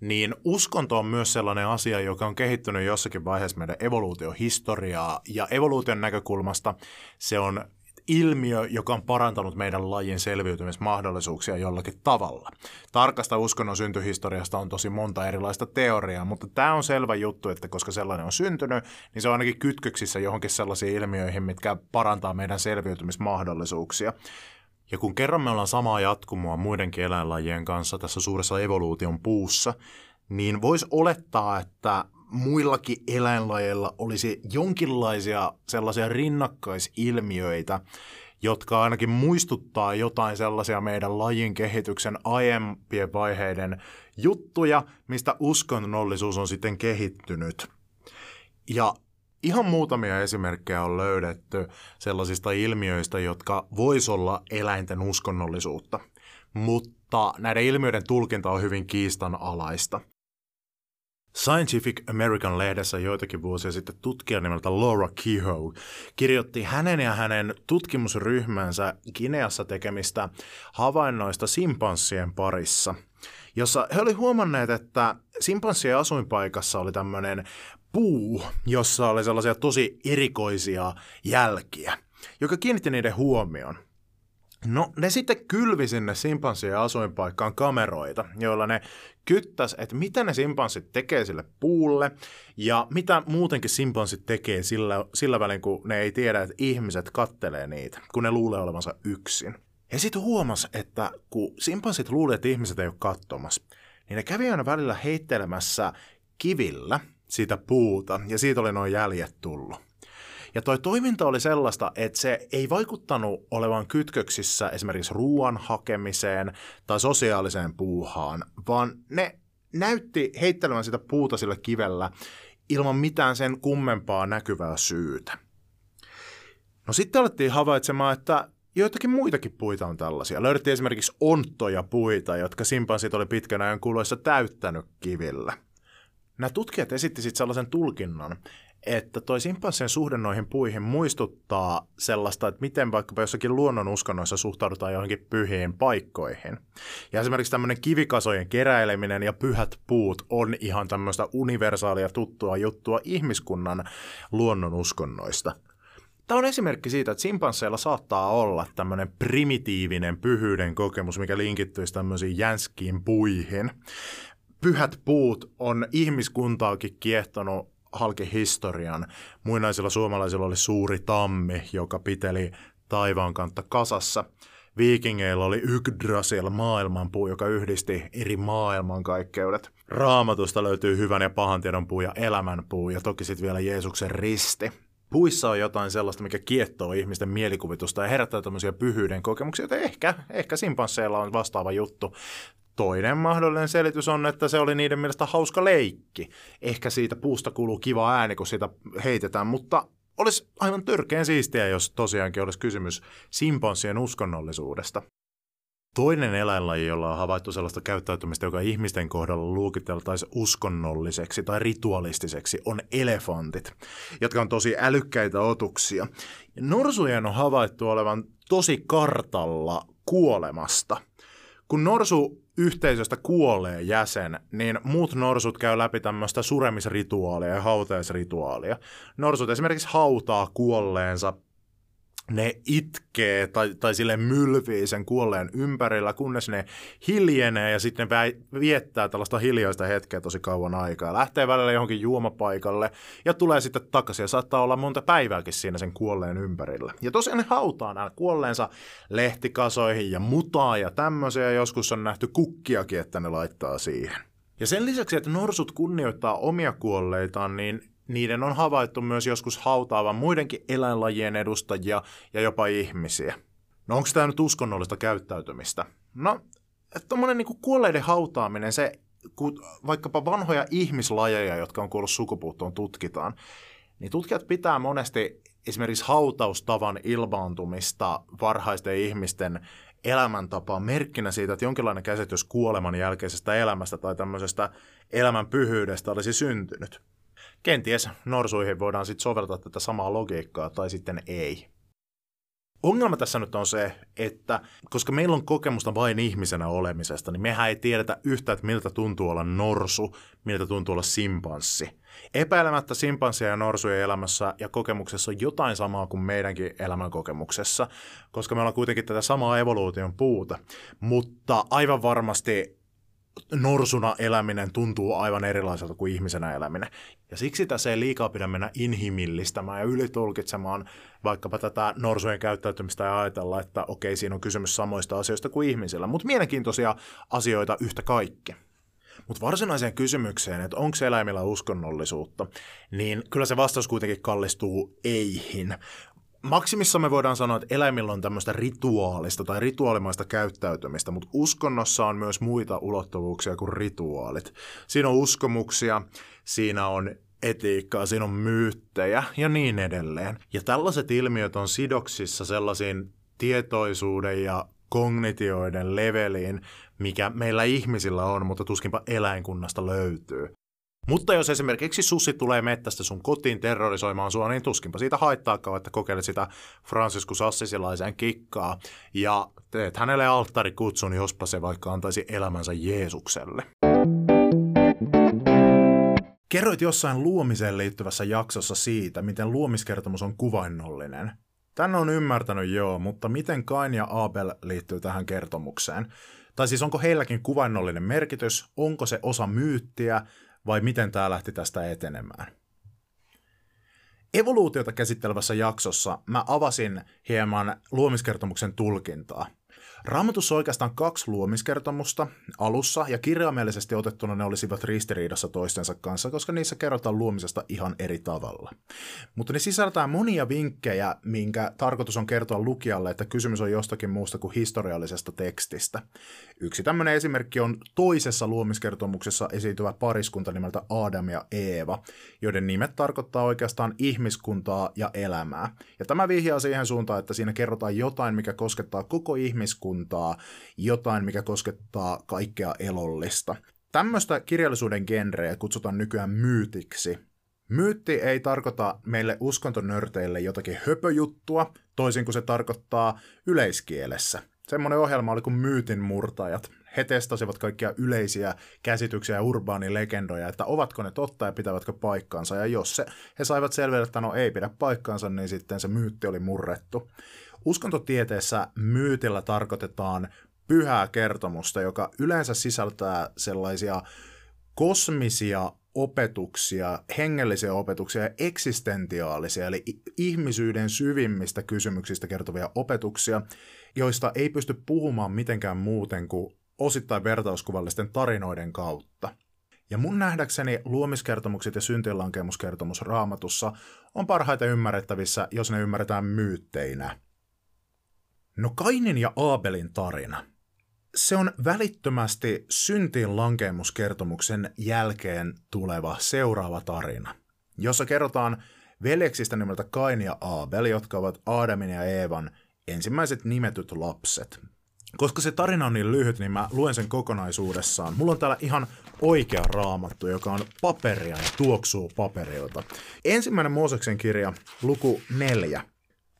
niin uskonto on myös sellainen asia, joka on kehittynyt jossakin vaiheessa meidän evoluutiohistoriaa, ja evoluution näkökulmasta se on ilmiö, joka on parantanut meidän lajin selviytymismahdollisuuksia jollakin tavalla. Tarkasta uskonnon syntyhistoriasta on tosi monta erilaista teoriaa, mutta tämä on selvä juttu, että koska sellainen on syntynyt, niin se on ainakin kytköksissä johonkin sellaisiin ilmiöihin, mitkä parantaa meidän selviytymismahdollisuuksia. Ja kun kerran me ollaan samaa jatkumoa muidenkin eläinlajien kanssa tässä suuressa evoluution puussa, niin voisi olettaa, että muillakin eläinlajeilla olisi jonkinlaisia sellaisia rinnakkaisilmiöitä, jotka ainakin muistuttaa jotain sellaisia meidän lajin kehityksen aiempien vaiheiden juttuja, mistä uskonnollisuus on sitten kehittynyt. Ja ihan muutamia esimerkkejä on löydetty sellaisista ilmiöistä, jotka vois olla eläinten uskonnollisuutta. Mutta näiden ilmiöiden tulkinta on hyvin kiistanalaista. Scientific American lehdessä joitakin vuosia sitten tutkija nimeltä Laura Kehoe kirjoitti hänen ja hänen tutkimusryhmänsä Gineassa tekemistä havainnoista simpanssien parissa, jossa he olivat huomanneet, että simpanssien asuinpaikassa oli tämmöinen puu, jossa oli sellaisia tosi erikoisia jälkiä, joka kiinnitti niiden huomioon. No ne sitten kylvi sinne simpanssien asuinpaikkaan kameroita, joilla ne kyttäs, että mitä ne simpanssit tekee sille puulle ja mitä muutenkin simpanssit tekee sillä, sillä välin, kun ne ei tiedä, että ihmiset kattelee niitä, kun ne luulee olevansa yksin. Ja sitten huomas, että kun simpanssit luulee, että ihmiset ei ole katsomassa, niin ne kävi aina välillä heittelemässä kivillä sitä puuta ja siitä oli noin jäljet tullut. Ja toi toiminta oli sellaista, että se ei vaikuttanut olevan kytköksissä esimerkiksi ruoan hakemiseen tai sosiaaliseen puuhaan, vaan ne näytti heittelemään sitä puuta sillä kivellä ilman mitään sen kummempaa näkyvää syytä. No sitten alettiin havaitsemaan, että joitakin muitakin puita on tällaisia. Löydettiin esimerkiksi onttoja puita, jotka simpanssit oli pitkän ajan kuluessa täyttänyt kivillä. Nämä tutkijat esitti sitten sellaisen tulkinnan, että toi simpanssien suhde noihin puihin muistuttaa sellaista, että miten vaikkapa jossakin luonnon uskonnoissa suhtaudutaan johonkin pyhiin paikkoihin. Ja esimerkiksi tämmöinen kivikasojen keräileminen ja pyhät puut on ihan tämmöistä universaalia tuttua juttua ihmiskunnan luonnon uskonnoista. Tämä on esimerkki siitä, että simpansseilla saattaa olla tämmöinen primitiivinen pyhyyden kokemus, mikä linkittyisi tämmöisiin jänskiin puihin. Pyhät puut on ihmiskuntaakin kiehtonut halki historian. Muinaisilla suomalaisilla oli suuri tammi, joka piteli taivaan kantta kasassa. Viikingeillä oli Yggdrasil maailmanpuu, joka yhdisti eri maailmankaikkeudet. Raamatusta löytyy hyvän ja pahan tiedon puu ja elämänpuu ja toki sitten vielä Jeesuksen risti. Puissa on jotain sellaista, mikä kiettoo ihmisten mielikuvitusta ja herättää tämmöisiä pyhyyden kokemuksia, että ehkä, ehkä simpansseilla on vastaava juttu. Toinen mahdollinen selitys on, että se oli niiden mielestä hauska leikki. Ehkä siitä puusta kuuluu kiva ääni, kun sitä heitetään, mutta olisi aivan törkeän siistiä, jos tosiaankin olisi kysymys simpanssien uskonnollisuudesta. Toinen eläinlaji, jolla on havaittu sellaista käyttäytymistä, joka ihmisten kohdalla luokiteltaisiin uskonnolliseksi tai ritualistiseksi, on elefantit, jotka on tosi älykkäitä otuksia. Norsujen on havaittu olevan tosi kartalla kuolemasta. Kun norsu yhteisöstä kuolee jäsen, niin muut norsut käy läpi tämmöistä suremisrituaalia ja hautajaisrituaalia. Norsut esimerkiksi hautaa kuolleensa ne itkee tai, tai sille mylvii sen kuolleen ympärillä, kunnes ne hiljenee ja sitten ne viettää tällaista hiljaista hetkeä tosi kauan aikaa. Lähtee välillä johonkin juomapaikalle ja tulee sitten takaisin ja saattaa olla monta päivääkin siinä sen kuolleen ympärillä. Ja tosiaan ne hautaa nämä kuolleensa lehtikasoihin ja mutaa ja tämmöisiä. Joskus on nähty kukkiakin, että ne laittaa siihen. Ja sen lisäksi, että norsut kunnioittaa omia kuolleitaan, niin niiden on havaittu myös joskus hautaavan muidenkin eläinlajien edustajia ja jopa ihmisiä. No onko tämä nyt uskonnollista käyttäytymistä? No, tuommoinen niin kuolleiden hautaaminen, se, kun vaikkapa vanhoja ihmislajeja, jotka on kuollut sukupuuttoon, tutkitaan, niin tutkijat pitää monesti esimerkiksi hautaustavan ilmaantumista varhaisten ihmisten elämäntapaa merkkinä siitä, että jonkinlainen käsitys kuoleman jälkeisestä elämästä tai tämmöisestä elämän pyhyydestä olisi syntynyt. Kenties norsuihin voidaan sitten soveltaa tätä samaa logiikkaa tai sitten ei. Ongelma tässä nyt on se, että koska meillä on kokemusta vain ihmisenä olemisesta, niin mehän ei tiedetä yhtä, että miltä tuntuu olla norsu, miltä tuntuu olla simpanssi. Epäilemättä simpanssien ja norsujen elämässä ja kokemuksessa on jotain samaa kuin meidänkin elämänkokemuksessa, koska me ollaan kuitenkin tätä samaa evoluution puuta. Mutta aivan varmasti norsuna eläminen tuntuu aivan erilaiselta kuin ihmisenä eläminen. Ja siksi tässä ei liikaa pidä mennä inhimillistämään ja ylitulkitsemaan vaikkapa tätä norsujen käyttäytymistä ja ajatella, että okei, siinä on kysymys samoista asioista kuin ihmisillä, mutta mielenkiintoisia asioita yhtä kaikki. Mutta varsinaiseen kysymykseen, että onko eläimillä uskonnollisuutta, niin kyllä se vastaus kuitenkin kallistuu eihin. Maksimissa me voidaan sanoa, että eläimillä on tämmöistä rituaalista tai rituaalimaista käyttäytymistä, mutta uskonnossa on myös muita ulottuvuuksia kuin rituaalit. Siinä on uskomuksia, siinä on etiikkaa, siinä on myyttejä ja niin edelleen. Ja tällaiset ilmiöt on sidoksissa sellaisiin tietoisuuden ja kognitioiden leveliin, mikä meillä ihmisillä on, mutta tuskinpa eläinkunnasta löytyy. Mutta jos esimerkiksi sussi tulee mettästä sun kotiin terrorisoimaan sua, niin tuskinpa siitä haittaakaan, että kokeilet sitä Franciscus Assisilaisen kikkaa ja teet hänelle alttarikutsun, jospa se vaikka antaisi elämänsä Jeesukselle. Kerroit jossain luomiseen liittyvässä jaksossa siitä, miten luomiskertomus on kuvainnollinen. Tän on ymmärtänyt joo, mutta miten Kain ja Abel liittyy tähän kertomukseen? Tai siis onko heilläkin kuvainnollinen merkitys, onko se osa myyttiä vai miten tämä lähti tästä etenemään. Evoluutiota käsittelevässä jaksossa mä avasin hieman luomiskertomuksen tulkintaa – Raamatussa on oikeastaan kaksi luomiskertomusta alussa, ja kirjaimellisesti otettuna ne olisivat ristiriidassa toistensa kanssa, koska niissä kerrotaan luomisesta ihan eri tavalla. Mutta ne sisältää monia vinkkejä, minkä tarkoitus on kertoa lukijalle, että kysymys on jostakin muusta kuin historiallisesta tekstistä. Yksi tämmöinen esimerkki on toisessa luomiskertomuksessa esiintyvä pariskunta nimeltä Adam ja Eeva, joiden nimet tarkoittaa oikeastaan ihmiskuntaa ja elämää. Ja tämä vihjaa siihen suuntaan, että siinä kerrotaan jotain, mikä koskettaa koko ihmiskuntaa, jotain, mikä koskettaa kaikkea elollista. Tämmöistä kirjallisuuden genreä kutsutaan nykyään myytiksi, Myytti ei tarkoita meille uskontonörteille jotakin höpöjuttua, toisin kuin se tarkoittaa yleiskielessä. Semmoinen ohjelma oli kuin Myytin murtajat. He testasivat kaikkia yleisiä käsityksiä ja urbaanilegendoja, että ovatko ne totta ja pitävätkö paikkaansa. Ja jos se, he saivat selville, että no ei pidä paikkaansa, niin sitten se myytti oli murrettu. Uskontotieteessä myytillä tarkoitetaan pyhää kertomusta, joka yleensä sisältää sellaisia kosmisia opetuksia, hengellisiä opetuksia ja eksistentiaalisia, eli ihmisyyden syvimmistä kysymyksistä kertovia opetuksia, joista ei pysty puhumaan mitenkään muuten kuin osittain vertauskuvallisten tarinoiden kautta. Ja mun nähdäkseni luomiskertomukset ja syntilankemuskertomus raamatussa on parhaiten ymmärrettävissä, jos ne ymmärretään myytteinä. No Kainin ja Aabelin tarina. Se on välittömästi syntiin lankeemuskertomuksen jälkeen tuleva seuraava tarina, jossa kerrotaan veljeksistä nimeltä Kain ja Aabel, jotka ovat Aadamin ja Eevan ensimmäiset nimetyt lapset. Koska se tarina on niin lyhyt, niin mä luen sen kokonaisuudessaan. Mulla on täällä ihan oikea raamattu, joka on paperia ja tuoksuu paperilta. Ensimmäinen Mooseksen kirja, luku neljä.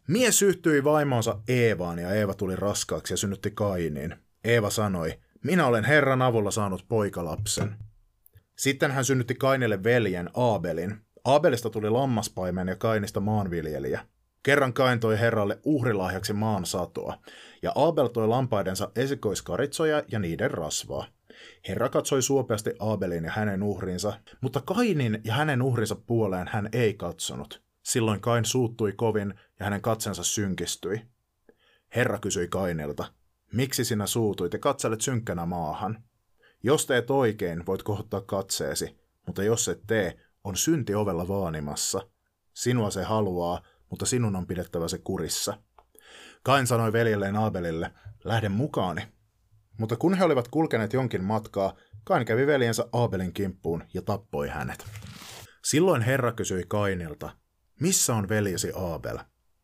Mies yhtyi vaimonsa Eevaan ja Eeva tuli raskaaksi ja synnytti Kainiin. Eeva sanoi, minä olen Herran avulla saanut poikalapsen. Sitten hän synnytti Kainille veljen Aabelin. Aabelista tuli lammaspaimen ja Kainista maanviljelijä. Kerran Kain toi Herralle uhrilahjaksi maan satoa, ja Abel toi lampaidensa esikoiskaritsoja ja niiden rasvaa. Herra katsoi suopeasti Abelin ja hänen uhrinsa, mutta Kainin ja hänen uhrinsa puoleen hän ei katsonut. Silloin Kain suuttui kovin ja hänen katsensa synkistyi. Herra kysyi Kainilta, miksi sinä suutuit ja katselet synkkänä maahan? Jos teet oikein, voit kohottaa katseesi, mutta jos et tee, on synti ovella vaanimassa. Sinua se haluaa, mutta sinun on pidettävä se kurissa. Kain sanoi veljelleen Abelille, lähde mukaani. Mutta kun he olivat kulkeneet jonkin matkaa, Kain kävi veljensä Abelin kimppuun ja tappoi hänet. Silloin Herra kysyi Kainilta, missä on veljesi Abel?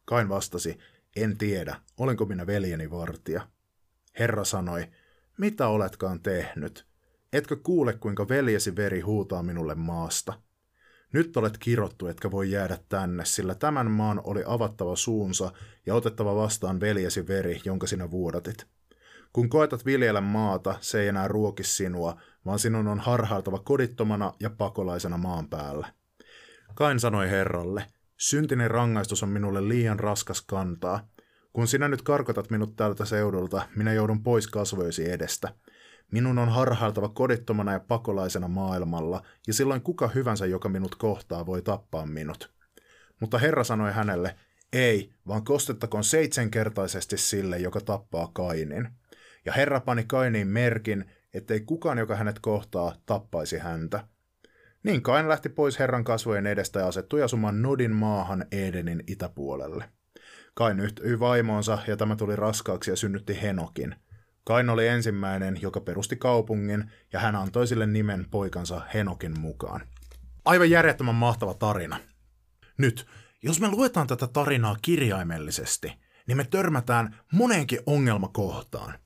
Kain vastasi, en tiedä, olenko minä veljeni vartija. Herra sanoi, mitä oletkaan tehnyt? Etkö kuule, kuinka veljesi veri huutaa minulle maasta? Nyt olet kirottu, etkä voi jäädä tänne, sillä tämän maan oli avattava suunsa ja otettava vastaan veljesi veri, jonka sinä vuodatit. Kun koetat viljellä maata, se ei enää ruoki sinua, vaan sinun on harhailtava kodittomana ja pakolaisena maan päällä. Kain sanoi Herralle, syntinen rangaistus on minulle liian raskas kantaa. Kun sinä nyt karkotat minut tältä seudulta, minä joudun pois kasvojesi edestä – Minun on harhailtava kodittomana ja pakolaisena maailmalla, ja silloin kuka hyvänsä, joka minut kohtaa, voi tappaa minut. Mutta Herra sanoi hänelle, ei, vaan kostettakoon seitsemänkertaisesti sille, joka tappaa Kainin. Ja Herra pani Kainiin merkin, ettei kukaan, joka hänet kohtaa, tappaisi häntä. Niin Kain lähti pois Herran kasvojen edestä ja asettui asumaan Nodin maahan Edenin itäpuolelle. Kain yhtyi vaimoonsa ja tämä tuli raskaaksi ja synnytti Henokin – Kain oli ensimmäinen, joka perusti kaupungin, ja hän antoi sille nimen poikansa Henokin mukaan. Aivan järjettömän mahtava tarina. Nyt, jos me luetaan tätä tarinaa kirjaimellisesti, niin me törmätään moneenkin ongelmakohtaan.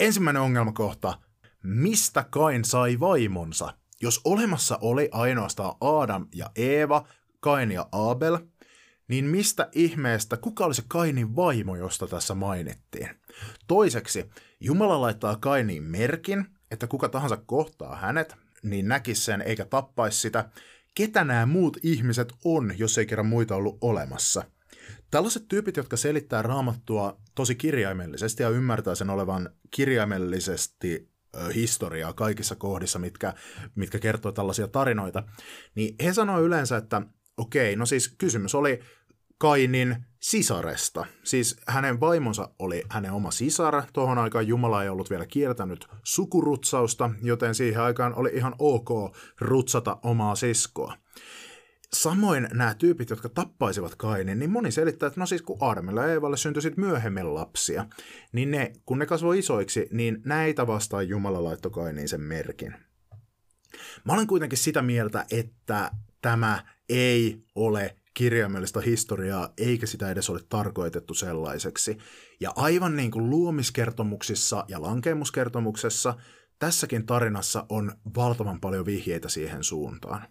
Ensimmäinen ongelmakohta, mistä Kain sai vaimonsa? Jos olemassa oli ainoastaan Adam ja Eeva, Kain ja Abel, niin mistä ihmeestä, kuka oli se Kainin vaimo, josta tässä mainittiin? Toiseksi, Jumala laittaa Kainiin merkin, että kuka tahansa kohtaa hänet, niin näkisi sen eikä tappaisi sitä. Ketä nämä muut ihmiset on, jos ei kerran muita ollut olemassa? Tällaiset tyypit, jotka selittää raamattua tosi kirjaimellisesti ja ymmärtää sen olevan kirjaimellisesti historiaa kaikissa kohdissa, mitkä, mitkä kertoo tällaisia tarinoita, niin he sanoo yleensä, että okei, no siis kysymys oli Kainin sisaresta. Siis hänen vaimonsa oli hänen oma sisar. Tuohon aikaan Jumala ei ollut vielä kiertänyt sukurutsausta, joten siihen aikaan oli ihan ok rutsata omaa siskoa. Samoin nämä tyypit, jotka tappaisivat Kainin, niin moni selittää, että no siis kun Aadamilla ja Eevalle syntyi sitten myöhemmin lapsia, niin ne, kun ne kasvoi isoiksi, niin näitä vastaan Jumala laittoi Kainiin sen merkin. Mä olen kuitenkin sitä mieltä, että tämä ei ole kirjaimellista historiaa, eikä sitä edes ole tarkoitettu sellaiseksi. Ja aivan niin kuin luomiskertomuksissa ja lankemuskertomuksessa, tässäkin tarinassa on valtavan paljon vihjeitä siihen suuntaan.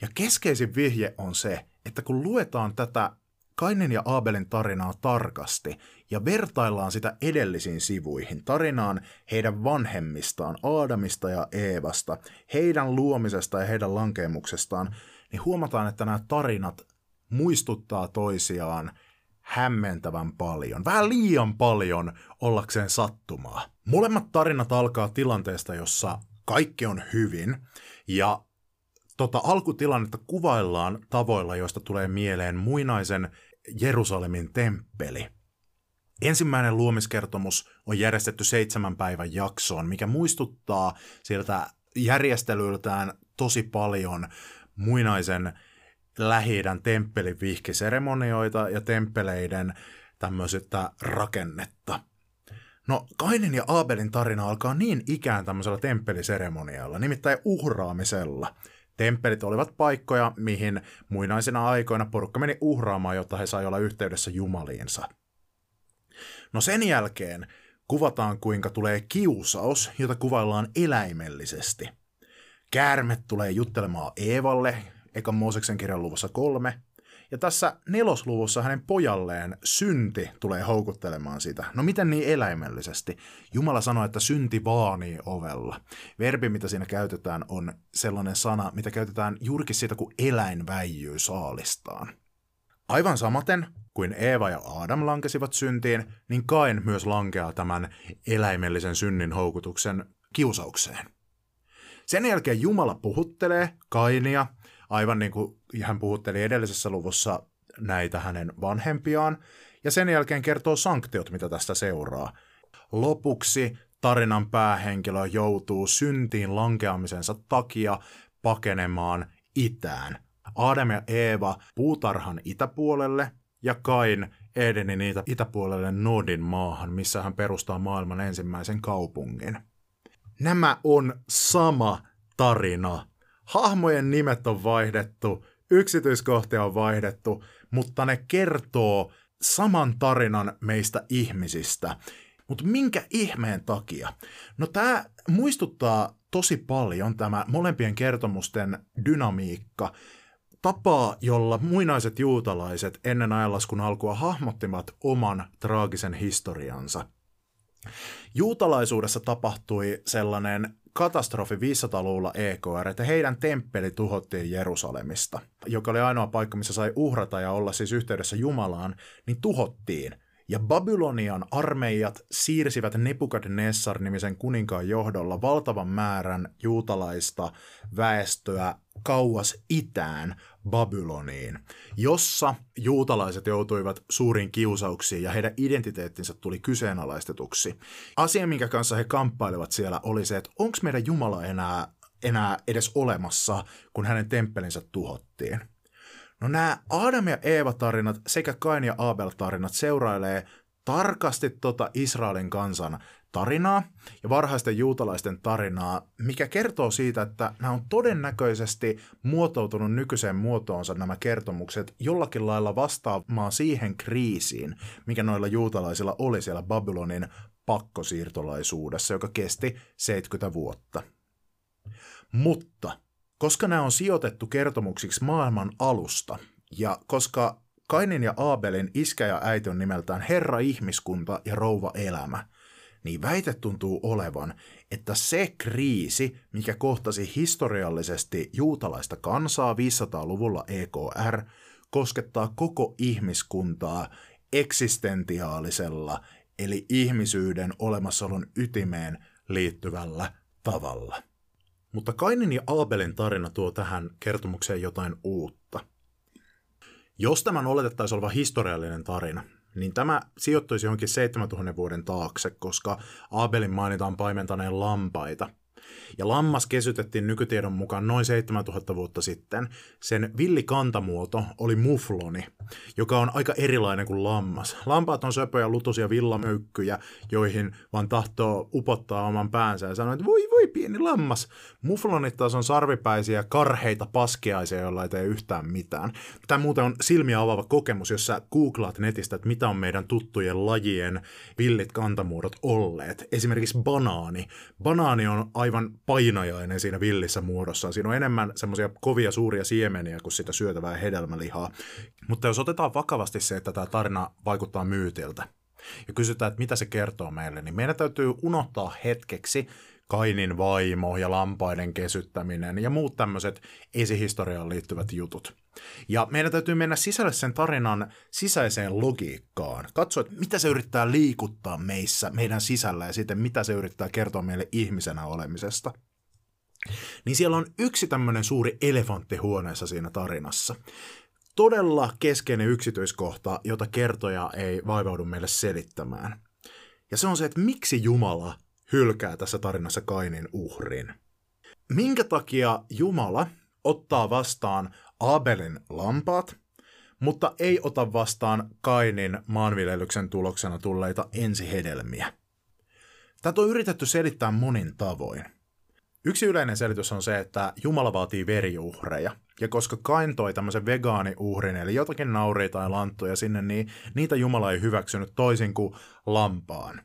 Ja keskeisin vihje on se, että kun luetaan tätä Kainin ja Aabelin tarinaa tarkasti ja vertaillaan sitä edellisiin sivuihin, tarinaan heidän vanhemmistaan, Aadamista ja Eevasta, heidän luomisesta ja heidän lankemuksestaan, niin huomataan, että nämä tarinat muistuttaa toisiaan hämmentävän paljon, vähän liian paljon ollakseen sattumaa. Molemmat tarinat alkaa tilanteesta, jossa kaikki on hyvin ja tota alkutilannetta kuvaillaan tavoilla, joista tulee mieleen muinaisen Jerusalemin temppeli. Ensimmäinen luomiskertomus on järjestetty seitsemän päivän jaksoon, mikä muistuttaa sieltä järjestelyltään tosi paljon muinaisen lähi temppelin vihkiseremonioita ja temppeleiden tämmöistä rakennetta. No, Kainin ja Aabelin tarina alkaa niin ikään tämmöisellä temppeliseremonialla, nimittäin uhraamisella. Temppelit olivat paikkoja, mihin muinaisina aikoina porukka meni uhraamaan, jotta he sai olla yhteydessä jumaliinsa. No sen jälkeen kuvataan, kuinka tulee kiusaus, jota kuvaillaan eläimellisesti. Käärme tulee juttelemaan Eevalle, ekan Mooseksen kirjan luvussa kolme, ja tässä nelosluvussa hänen pojalleen synti tulee houkuttelemaan sitä. No miten niin eläimellisesti? Jumala sanoi, että synti vaanii ovella. Verbi, mitä siinä käytetään, on sellainen sana, mitä käytetään juurikin siitä, kun eläin väijyy saalistaan. Aivan samaten kuin Eeva ja Adam lankesivat syntiin, niin Kain myös lankeaa tämän eläimellisen synnin houkutuksen kiusaukseen. Sen jälkeen Jumala puhuttelee Kainia aivan niin kuin hän puhutteli edellisessä luvussa näitä hänen vanhempiaan, ja sen jälkeen kertoo sanktiot, mitä tästä seuraa. Lopuksi tarinan päähenkilö joutuu syntiin lankeamisensa takia pakenemaan itään. Adam ja Eeva puutarhan itäpuolelle ja Kain Edenin itä- itäpuolelle Nodin maahan, missä hän perustaa maailman ensimmäisen kaupungin. Nämä on sama tarina hahmojen nimet on vaihdettu, yksityiskohtia on vaihdettu, mutta ne kertoo saman tarinan meistä ihmisistä. Mutta minkä ihmeen takia? No tämä muistuttaa tosi paljon tämä molempien kertomusten dynamiikka, tapaa, jolla muinaiset juutalaiset ennen ajanlaskun alkua hahmottivat oman traagisen historiansa. Juutalaisuudessa tapahtui sellainen katastrofi 500-luvulla EKR, että heidän temppeli tuhottiin Jerusalemista, joka oli ainoa paikka, missä sai uhrata ja olla siis yhteydessä Jumalaan, niin tuhottiin. Ja Babylonian armeijat siirsivät Nebukadnessar-nimisen kuninkaan johdolla valtavan määrän juutalaista väestöä kauas itään Babyloniin, jossa juutalaiset joutuivat suuriin kiusauksiin ja heidän identiteettinsä tuli kyseenalaistetuksi. Asia, minkä kanssa he kamppailevat siellä, oli se, että onko meidän Jumala enää, enää edes olemassa, kun hänen temppelinsä tuhottiin. No nämä Adam ja Eeva-tarinat sekä Kain ja Abel-tarinat seurailee tarkasti tota Israelin kansan tarinaa ja varhaisten juutalaisten tarinaa, mikä kertoo siitä, että nämä on todennäköisesti muotoutunut nykyiseen muotoonsa nämä kertomukset jollakin lailla vastaamaan siihen kriisiin, mikä noilla juutalaisilla oli siellä Babylonin pakkosiirtolaisuudessa, joka kesti 70 vuotta. Mutta koska nämä on sijoitettu kertomuksiksi maailman alusta, ja koska Kainin ja Aabelin iskä ja äiti on nimeltään Herra ihmiskunta ja rouva elämä, niin väite tuntuu olevan, että se kriisi, mikä kohtasi historiallisesti juutalaista kansaa 500-luvulla EKR, koskettaa koko ihmiskuntaa eksistentiaalisella, eli ihmisyyden olemassaolon ytimeen liittyvällä tavalla. Mutta Kainin ja Abelin tarina tuo tähän kertomukseen jotain uutta. Jos tämän oletettaisiin olevan historiallinen tarina, niin tämä sijoittuisi johonkin 7000 vuoden taakse, koska Abelin mainitaan paimentaneen lampaita – ja lammas kesytettiin nykytiedon mukaan noin 7000 vuotta sitten. Sen villikantamuoto oli mufloni, joka on aika erilainen kuin lammas. Lampaat on söpöjä, lutusia villamöykkyjä, joihin vaan tahtoo upottaa oman päänsä ja sanoa, että voi voi pieni lammas. Muflonit taas on sarvipäisiä, karheita paskiaisia, joilla ei tee yhtään mitään. Tämä muuten on silmiä avaava kokemus, jos sä googlaat netistä, että mitä on meidän tuttujen lajien villit kantamuodot olleet. Esimerkiksi banaani. Banaani on aivan vähän painajainen siinä villissä muodossa. Siinä on enemmän semmoisia kovia suuria siemeniä kuin sitä syötävää hedelmälihaa. Mutta jos otetaan vakavasti se, että tämä tarina vaikuttaa myytiltä, ja kysytään, että mitä se kertoo meille, niin meidän täytyy unohtaa hetkeksi Kainin vaimo ja lampaiden kesyttäminen ja muut tämmöiset esihistoriaan liittyvät jutut. Ja meidän täytyy mennä sisälle sen tarinan sisäiseen logiikkaan. Katsoa, että mitä se yrittää liikuttaa meissä, meidän sisällä ja sitten mitä se yrittää kertoa meille ihmisenä olemisesta. Niin siellä on yksi tämmöinen suuri elefantti huoneessa siinä tarinassa. Todella keskeinen yksityiskohta, jota kertoja ei vaivaudu meille selittämään. Ja se on se, että miksi Jumala hylkää tässä tarinassa Kainin uhrin. Minkä takia Jumala ottaa vastaan Abelin lampaat, mutta ei ota vastaan Kainin maanviljelyksen tuloksena tulleita ensihedelmiä? Tätä on yritetty selittää monin tavoin. Yksi yleinen selitys on se, että Jumala vaatii veriuhreja. Ja koska Kain toi tämmöisen vegaaniuhrin, eli jotakin nauria tai lanttuja sinne, niin niitä Jumala ei hyväksynyt toisin kuin lampaan.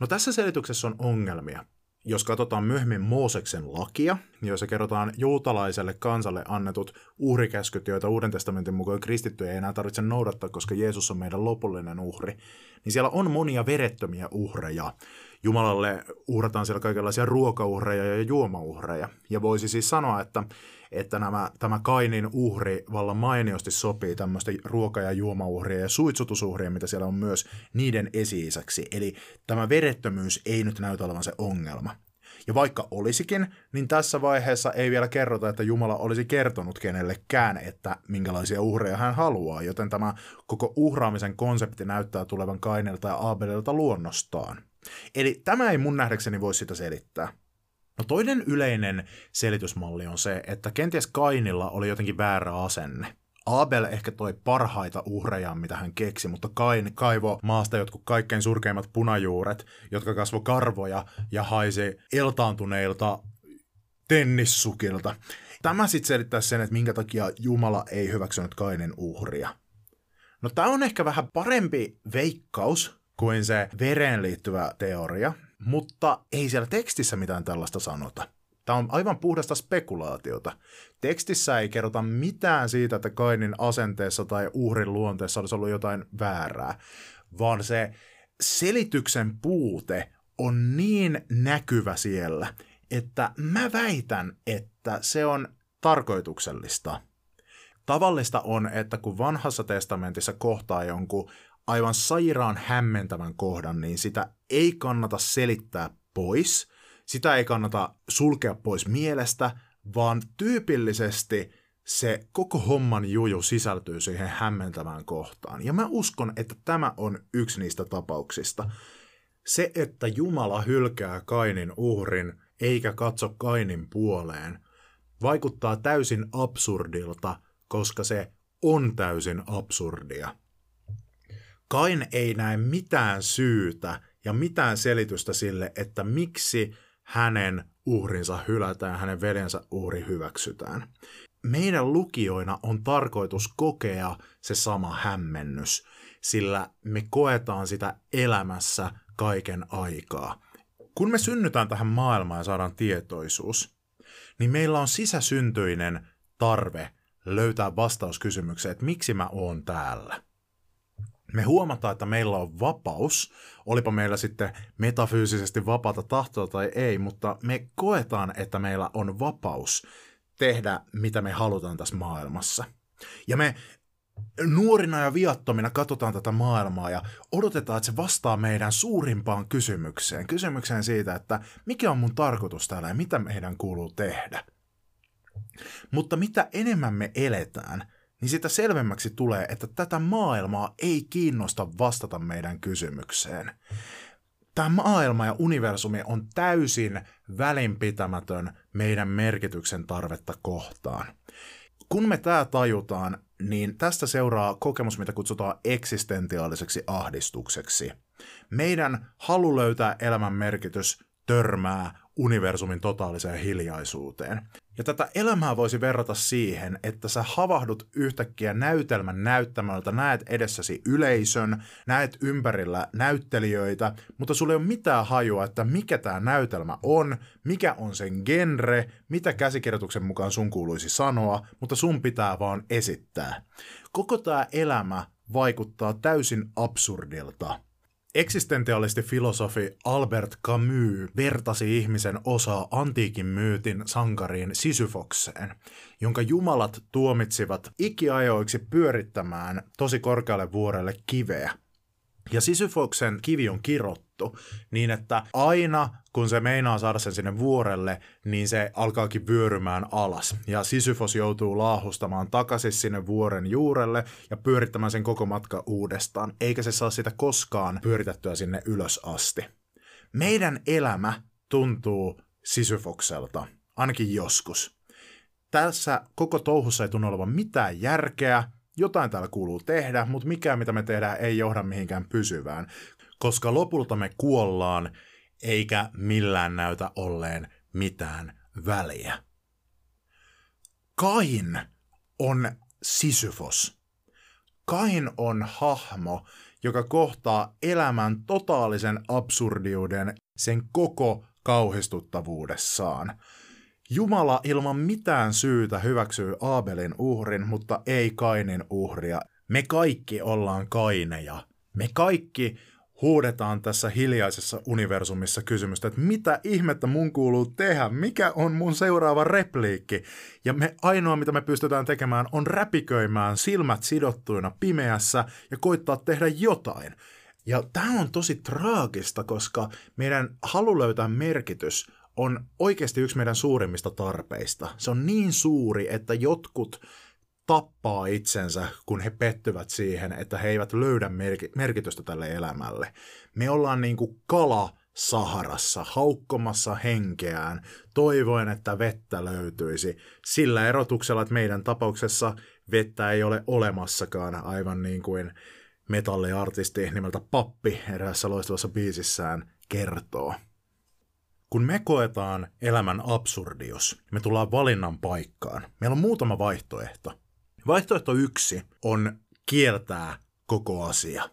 No tässä selityksessä on ongelmia. Jos katsotaan myöhemmin Mooseksen lakia, jossa kerrotaan juutalaiselle kansalle annetut uhrikäskyt, joita Uuden testamentin mukaan kristittyjä ei enää tarvitse noudattaa, koska Jeesus on meidän lopullinen uhri, niin siellä on monia verettömiä uhreja. Jumalalle uhrataan siellä kaikenlaisia ruokauhreja ja juomauhreja. Ja voisi siis sanoa, että että nämä, tämä Kainin uhri vallan mainiosti sopii tämmöistä ruoka- ja juomauhria ja suitsutusuhria, mitä siellä on myös niiden esi Eli tämä verettömyys ei nyt näytä olevan se ongelma. Ja vaikka olisikin, niin tässä vaiheessa ei vielä kerrota, että Jumala olisi kertonut kenellekään, että minkälaisia uhreja hän haluaa, joten tämä koko uhraamisen konsepti näyttää tulevan Kainilta ja Abelilta luonnostaan. Eli tämä ei mun nähdäkseni voi sitä selittää. No toinen yleinen selitysmalli on se, että kenties Kainilla oli jotenkin väärä asenne. Abel ehkä toi parhaita uhreja, mitä hän keksi, mutta Kain kaivo maasta jotkut kaikkein surkeimmat punajuuret, jotka kasvo karvoja ja haisi eltaantuneilta tennissukilta. Tämä sitten selittää sen, että minkä takia Jumala ei hyväksynyt Kainin uhria. No tämä on ehkä vähän parempi veikkaus kuin se vereen liittyvä teoria, mutta ei siellä tekstissä mitään tällaista sanota. Tämä on aivan puhdasta spekulaatiota. Tekstissä ei kerrota mitään siitä, että Kainin asenteessa tai uhrin luonteessa olisi ollut jotain väärää, vaan se selityksen puute on niin näkyvä siellä, että mä väitän, että se on tarkoituksellista. Tavallista on, että kun vanhassa testamentissa kohtaa jonkun aivan sairaan hämmentävän kohdan, niin sitä ei kannata selittää pois, sitä ei kannata sulkea pois mielestä, vaan tyypillisesti se koko homman juju sisältyy siihen hämmentävään kohtaan. Ja mä uskon, että tämä on yksi niistä tapauksista. Se, että Jumala hylkää Kainin uhrin eikä katso Kainin puoleen, vaikuttaa täysin absurdilta, koska se on täysin absurdia. Kain ei näe mitään syytä ja mitään selitystä sille, että miksi hänen uhrinsa hylätään hänen veljensä uhri hyväksytään. Meidän lukijoina on tarkoitus kokea se sama hämmennys, sillä me koetaan sitä elämässä kaiken aikaa. Kun me synnytään tähän maailmaan ja saadaan tietoisuus, niin meillä on sisäsyntyinen tarve löytää vastaus kysymykseen, että miksi mä oon täällä me huomataan, että meillä on vapaus, olipa meillä sitten metafyysisesti vapaata tahtoa tai ei, mutta me koetaan, että meillä on vapaus tehdä, mitä me halutaan tässä maailmassa. Ja me nuorina ja viattomina katsotaan tätä maailmaa ja odotetaan, että se vastaa meidän suurimpaan kysymykseen. Kysymykseen siitä, että mikä on mun tarkoitus täällä ja mitä meidän kuuluu tehdä. Mutta mitä enemmän me eletään, niin sitä selvemmäksi tulee, että tätä maailmaa ei kiinnosta vastata meidän kysymykseen. Tämä maailma ja universumi on täysin välinpitämätön meidän merkityksen tarvetta kohtaan. Kun me tämä tajutaan, niin tästä seuraa kokemus, mitä kutsutaan eksistentiaaliseksi ahdistukseksi. Meidän halu löytää elämän merkitys törmää universumin totaaliseen hiljaisuuteen. Ja tätä elämää voisi verrata siihen, että sä havahdut yhtäkkiä näytelmän näyttämältä, näet edessäsi yleisön, näet ympärillä näyttelijöitä, mutta sulla ei ole mitään hajua, että mikä tämä näytelmä on, mikä on sen genre, mitä käsikirjoituksen mukaan sun kuuluisi sanoa, mutta sun pitää vaan esittää. Koko tämä elämä vaikuttaa täysin absurdilta. Eksistentialisti filosofi Albert Camus vertasi ihmisen osaa antiikin myytin sankariin Sisyfokseen, jonka jumalat tuomitsivat ikiajoiksi pyörittämään tosi korkealle vuorelle kiveä. Ja Sisyfoksen kivi on kirottu niin, että aina kun se meinaa saada sen sinne vuorelle, niin se alkaakin vyörymään alas. Ja Sisyfos joutuu laahustamaan takaisin sinne vuoren juurelle ja pyörittämään sen koko matka uudestaan, eikä se saa sitä koskaan pyöritettyä sinne ylös asti. Meidän elämä tuntuu Sisyfokselta, ainakin joskus. Tässä koko touhussa ei tunnu olevan mitään järkeä, jotain täällä kuuluu tehdä, mutta mikään mitä me tehdään ei johda mihinkään pysyvään, koska lopulta me kuollaan eikä millään näytä olleen mitään väliä. Kain on Sisyfos. Kain on hahmo, joka kohtaa elämän totaalisen absurdiuden sen koko kauhistuttavuudessaan. Jumala ilman mitään syytä hyväksyy Aabelin uhrin, mutta ei Kainin uhria. Me kaikki ollaan kaineja. Me kaikki huudetaan tässä hiljaisessa universumissa kysymystä, että mitä ihmettä mun kuuluu tehdä, mikä on mun seuraava repliikki. Ja me ainoa, mitä me pystytään tekemään, on räpiköimään silmät sidottuina pimeässä ja koittaa tehdä jotain. Ja tämä on tosi traagista, koska meidän halu löytää merkitys on oikeasti yksi meidän suurimmista tarpeista. Se on niin suuri, että jotkut tappaa itsensä, kun he pettyvät siihen, että he eivät löydä merkitystä tälle elämälle. Me ollaan niin kuin kala Saharassa, haukkomassa henkeään, toivoen, että vettä löytyisi. Sillä erotuksella, että meidän tapauksessa vettä ei ole olemassakaan, aivan niin kuin metalliartisti nimeltä Pappi eräässä loistavassa biisissään kertoo. Kun me koetaan elämän absurdius, me tullaan valinnan paikkaan. Meillä on muutama vaihtoehto. Vaihtoehto yksi on kieltää koko asia.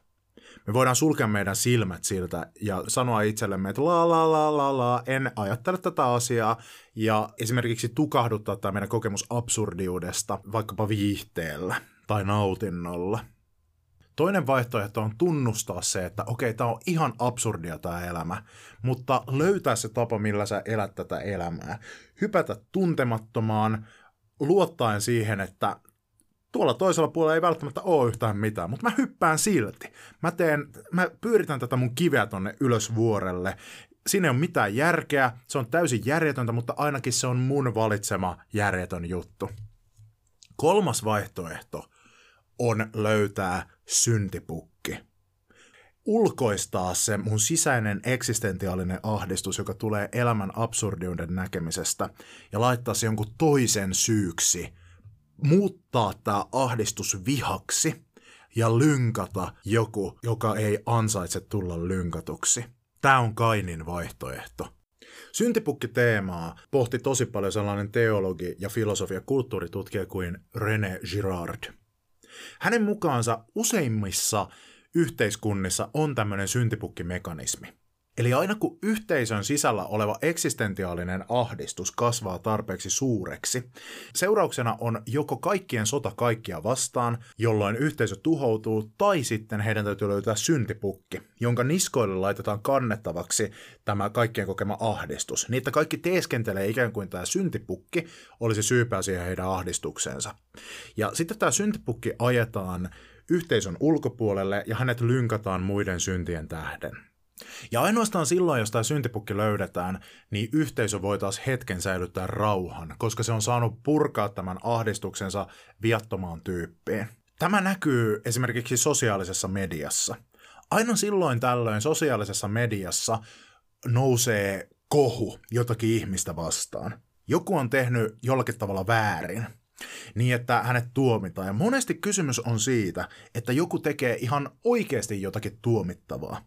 Me voidaan sulkea meidän silmät siltä ja sanoa itsellemme, että la la la la la, en ajattele tätä asiaa ja esimerkiksi tukahduttaa tämä meidän kokemus absurdiudesta vaikkapa viihteellä tai nautinnolla. Toinen vaihtoehto on tunnustaa se, että okei, tämä on ihan absurdia tämä elämä, mutta löytää se tapa, millä sä elät tätä elämää. Hypätä tuntemattomaan, luottaen siihen, että tuolla toisella puolella ei välttämättä ole yhtään mitään, mutta mä hyppään silti. Mä, teen, mä pyöritän tätä mun kiveä tonne ylös vuorelle. Siinä ei ole mitään järkeä, se on täysin järjetöntä, mutta ainakin se on mun valitsema järjetön juttu. Kolmas vaihtoehto on löytää syntipukki. Ulkoistaa se mun sisäinen eksistentiaalinen ahdistus, joka tulee elämän absurdiuden näkemisestä, ja laittaa se jonkun toisen syyksi – muuttaa tämä ahdistus vihaksi ja lynkata joku, joka ei ansaitse tulla lynkatuksi. Tämä on Kainin vaihtoehto. Syntipukki-teemaa pohti tosi paljon sellainen teologi ja filosofia kulttuuritutkija kuin René Girard. Hänen mukaansa useimmissa yhteiskunnissa on tämmöinen syntipukkimekanismi. Eli aina kun yhteisön sisällä oleva eksistentiaalinen ahdistus kasvaa tarpeeksi suureksi, seurauksena on joko kaikkien sota kaikkia vastaan, jolloin yhteisö tuhoutuu, tai sitten heidän täytyy löytää syntipukki, jonka niskoille laitetaan kannettavaksi tämä kaikkien kokema ahdistus. Niitä kaikki teeskentelee ikään kuin tämä syntipukki olisi syypää siihen heidän ahdistukseensa. Ja sitten tämä syntipukki ajetaan yhteisön ulkopuolelle ja hänet lynkataan muiden syntien tähden. Ja ainoastaan silloin, jos tämä syntipukki löydetään, niin yhteisö voi taas hetken säilyttää rauhan, koska se on saanut purkaa tämän ahdistuksensa viattomaan tyyppiin. Tämä näkyy esimerkiksi sosiaalisessa mediassa. Aina silloin tällöin sosiaalisessa mediassa nousee kohu jotakin ihmistä vastaan. Joku on tehnyt jollakin tavalla väärin, niin että hänet tuomitaan. Ja monesti kysymys on siitä, että joku tekee ihan oikeasti jotakin tuomittavaa.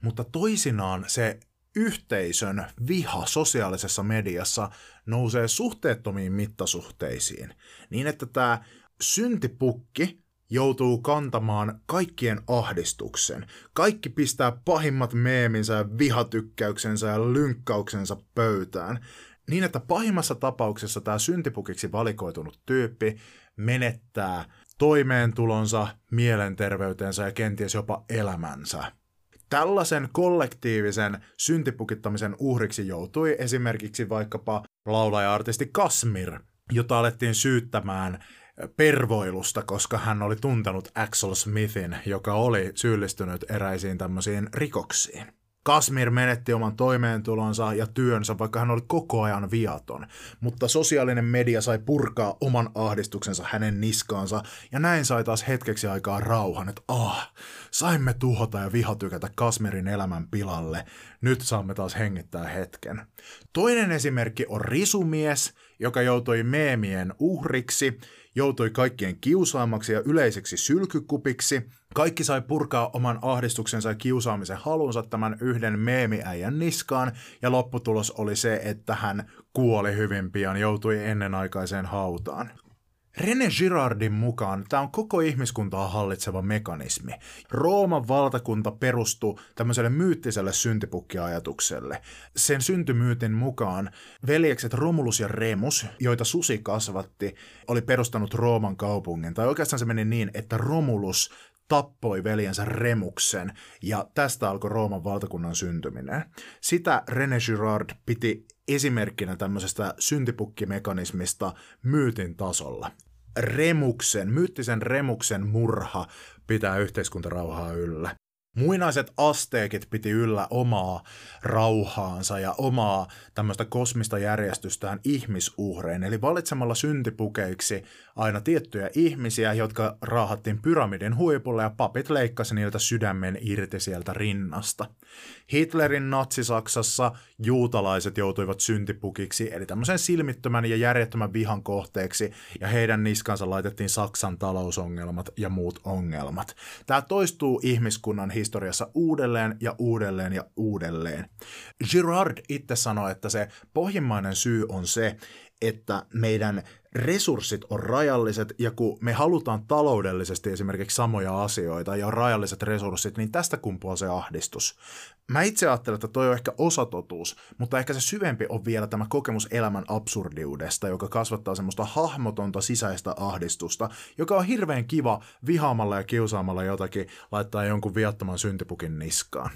Mutta toisinaan se yhteisön viha sosiaalisessa mediassa nousee suhteettomiin mittasuhteisiin, niin että tämä syntipukki joutuu kantamaan kaikkien ahdistuksen. Kaikki pistää pahimmat meeminsä ja vihatykkäyksensä ja lynkkauksensa pöytään. Niin, että pahimmassa tapauksessa tämä syntipukiksi valikoitunut tyyppi menettää toimeentulonsa, mielenterveytensä ja kenties jopa elämänsä. Tällaisen kollektiivisen syntipukittamisen uhriksi joutui esimerkiksi vaikkapa laulaja-artisti Kasmir, jota alettiin syyttämään pervoilusta, koska hän oli tuntenut Axel Smithin, joka oli syyllistynyt eräisiin tämmöisiin rikoksiin. Kasmir menetti oman toimeentulonsa ja työnsä, vaikka hän oli koko ajan viaton, mutta sosiaalinen media sai purkaa oman ahdistuksensa hänen niskaansa, ja näin sai taas hetkeksi aikaa rauhan, että ah, saimme tuhota ja vihatykätä Kasmirin elämän pilalle, nyt saamme taas hengittää hetken. Toinen esimerkki on risumies, joka joutui meemien uhriksi, joutui kaikkien kiusaamaksi ja yleiseksi sylkykupiksi. Kaikki sai purkaa oman ahdistuksensa ja kiusaamisen halunsa tämän yhden meemiäijän niskaan, ja lopputulos oli se, että hän kuoli hyvin pian, joutui ennenaikaiseen hautaan. René Girardin mukaan tämä on koko ihmiskuntaa hallitseva mekanismi. Rooman valtakunta perustui tämmöiselle myyttiselle syntipukkiajatukselle. Sen syntymyytin mukaan veljekset Romulus ja Remus, joita susi kasvatti, oli perustanut Rooman kaupungin. Tai oikeastaan se meni niin, että Romulus tappoi veljensä Remuksen, ja tästä alkoi Rooman valtakunnan syntyminen. Sitä René Girard piti esimerkkinä tämmöisestä syntipukkimekanismista myytin tasolla. Remuksen, myyttisen Remuksen murha pitää yhteiskuntarauhaa yllä. Muinaiset asteekit piti yllä omaa rauhaansa ja omaa tämmöistä kosmista järjestystään ihmisuhrein, eli valitsemalla syntipukeiksi aina tiettyjä ihmisiä, jotka raahattiin pyramidin huipulle ja papit leikkasi niiltä sydämen irti sieltä rinnasta. Hitlerin natsisaksassa juutalaiset joutuivat syntipukiksi, eli tämmöisen silmittömän ja järjettömän vihan kohteeksi, ja heidän niskansa laitettiin Saksan talousongelmat ja muut ongelmat. Tämä toistuu ihmiskunnan historiassa uudelleen ja uudelleen ja uudelleen. Girard itse sanoi, että se pohjimmainen syy on se, että meidän resurssit on rajalliset, ja kun me halutaan taloudellisesti esimerkiksi samoja asioita ja rajalliset resurssit, niin tästä kumpuaa se ahdistus. Mä itse ajattelen, että toi on ehkä osatotuus, mutta ehkä se syvempi on vielä tämä kokemus elämän absurdiudesta, joka kasvattaa semmoista hahmotonta sisäistä ahdistusta, joka on hirveän kiva vihaamalla ja kiusaamalla jotakin laittaa jonkun viattoman syntipukin niskaan.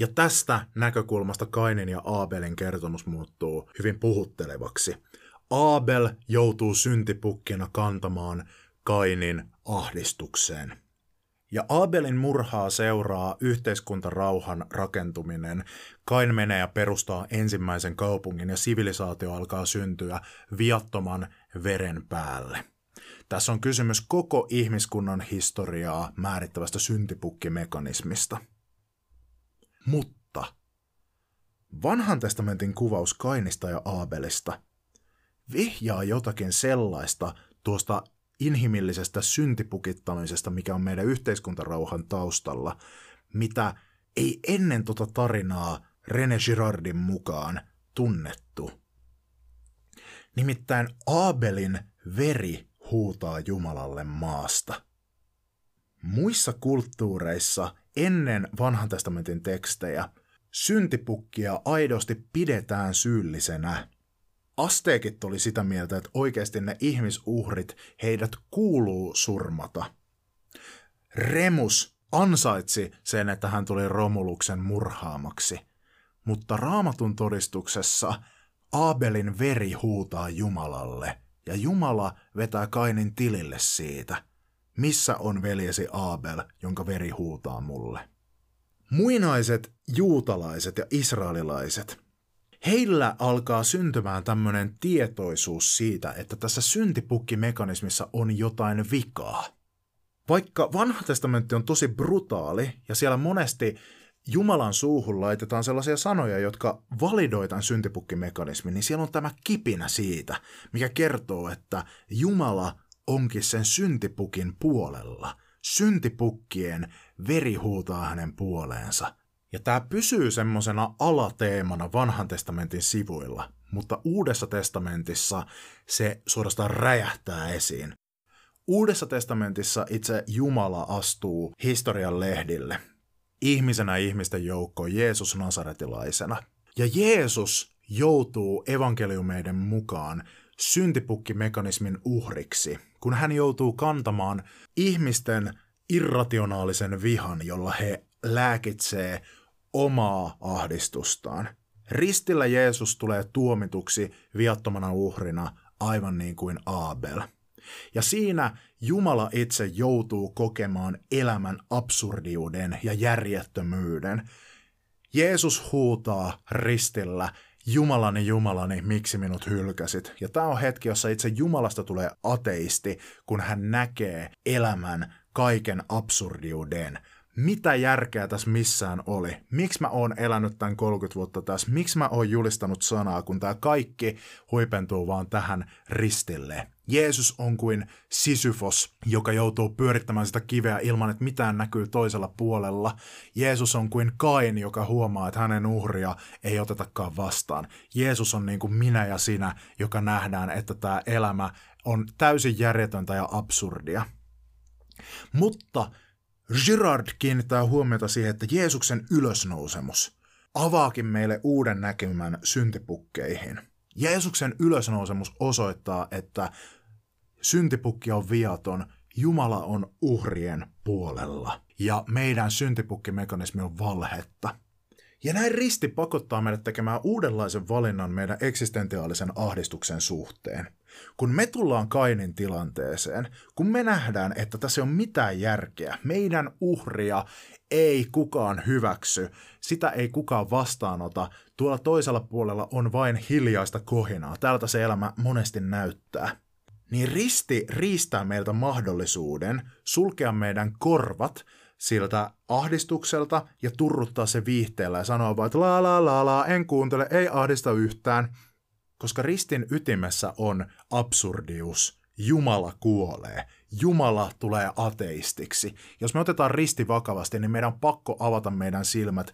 Ja tästä näkökulmasta Kainin ja Aabelin kertomus muuttuu hyvin puhuttelevaksi. Abel joutuu syntipukkina kantamaan Kainin ahdistukseen. Ja Abelin murhaa seuraa yhteiskuntarauhan rakentuminen. Kain menee ja perustaa ensimmäisen kaupungin ja sivilisaatio alkaa syntyä viattoman veren päälle. Tässä on kysymys koko ihmiskunnan historiaa määrittävästä syntipukkimekanismista. Mutta vanhan testamentin kuvaus Kainista ja Aabelista vihjaa jotakin sellaista tuosta inhimillisestä syntipukittamisesta, mikä on meidän yhteiskuntarauhan taustalla, mitä ei ennen tota tarinaa René Girardin mukaan tunnettu. Nimittäin Abelin veri huutaa Jumalalle maasta. Muissa kulttuureissa ennen vanhan testamentin tekstejä syntipukkia aidosti pidetään syyllisenä – Asteekit oli sitä mieltä, että oikeasti ne ihmisuhrit, heidät kuuluu surmata. Remus ansaitsi sen, että hän tuli Romuluksen murhaamaksi. Mutta raamatun todistuksessa Abelin veri huutaa Jumalalle, ja Jumala vetää Kainin tilille siitä. Missä on veljesi Abel, jonka veri huutaa mulle? Muinaiset juutalaiset ja israelilaiset heillä alkaa syntymään tämmöinen tietoisuus siitä, että tässä syntipukkimekanismissa on jotain vikaa. Vaikka vanha testamentti on tosi brutaali ja siellä monesti Jumalan suuhun laitetaan sellaisia sanoja, jotka validoi tämän syntipukkimekanismin, niin siellä on tämä kipinä siitä, mikä kertoo, että Jumala onkin sen syntipukin puolella. Syntipukkien veri huutaa hänen puoleensa. Ja tämä pysyy semmoisena alateemana vanhan testamentin sivuilla, mutta uudessa testamentissa se suorastaan räjähtää esiin. Uudessa testamentissa itse Jumala astuu historian lehdille. Ihmisenä ihmisten joukkoon Jeesus Nasaretilaisena. Ja Jeesus joutuu evankeliumeiden mukaan syntipukkimekanismin uhriksi, kun hän joutuu kantamaan ihmisten irrationaalisen vihan, jolla he lääkitsee omaa ahdistustaan. Ristillä Jeesus tulee tuomituksi viattomana uhrina, aivan niin kuin Abel. Ja siinä Jumala itse joutuu kokemaan elämän absurdiuden ja järjettömyyden. Jeesus huutaa ristillä, Jumalani, Jumalani, miksi minut hylkäsit? Ja tämä on hetki, jossa itse Jumalasta tulee ateisti, kun hän näkee elämän kaiken absurdiuden. Mitä järkeä tässä missään oli? Miksi mä oon elänyt tämän 30 vuotta tässä? Miksi mä oon julistanut sanaa, kun tämä kaikki huipentuu vaan tähän ristille? Jeesus on kuin Sisyfos, joka joutuu pyörittämään sitä kiveä ilman, että mitään näkyy toisella puolella. Jeesus on kuin Kain, joka huomaa, että hänen uhria ei otetakaan vastaan. Jeesus on niin kuin minä ja sinä, joka nähdään, että tämä elämä on täysin järjetöntä ja absurdia. Mutta Girard kiinnittää huomiota siihen, että Jeesuksen ylösnousemus avaakin meille uuden näkymän syntipukkeihin. Jeesuksen ylösnousemus osoittaa, että syntipukki on viaton, Jumala on uhrien puolella ja meidän syntipukkimekanismi on valhetta. Ja näin risti pakottaa meidät tekemään uudenlaisen valinnan meidän eksistentiaalisen ahdistuksen suhteen. Kun me tullaan Kainin tilanteeseen, kun me nähdään, että tässä on mitään järkeä, meidän uhria ei kukaan hyväksy, sitä ei kukaan vastaanota, tuolla toisella puolella on vain hiljaista kohinaa, tältä se elämä monesti näyttää. Niin risti riistää meiltä mahdollisuuden sulkea meidän korvat siltä ahdistukselta ja turruttaa se viihteellä ja sanoa vaan, että la la la la, en kuuntele, ei ahdista yhtään. Koska ristin ytimessä on absurdius. Jumala kuolee. Jumala tulee ateistiksi. Jos me otetaan risti vakavasti, niin meidän on pakko avata meidän silmät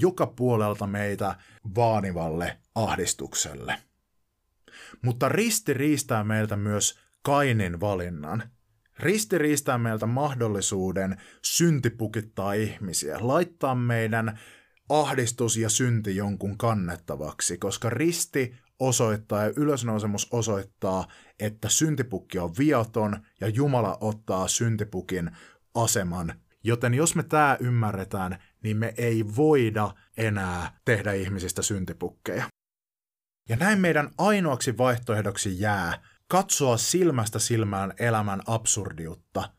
joka puolelta meitä vaanivalle ahdistukselle. Mutta risti riistää meiltä myös Kainin valinnan. Risti riistää meiltä mahdollisuuden syntipukittaa ihmisiä, laittaa meidän ahdistus ja synti jonkun kannettavaksi, koska risti osoittaa ja ylösnousemus osoittaa, että syntipukki on viaton ja Jumala ottaa syntipukin aseman. Joten jos me tämä ymmärretään, niin me ei voida enää tehdä ihmisistä syntipukkeja. Ja näin meidän ainoaksi vaihtoehdoksi jää katsoa silmästä silmään elämän absurdiutta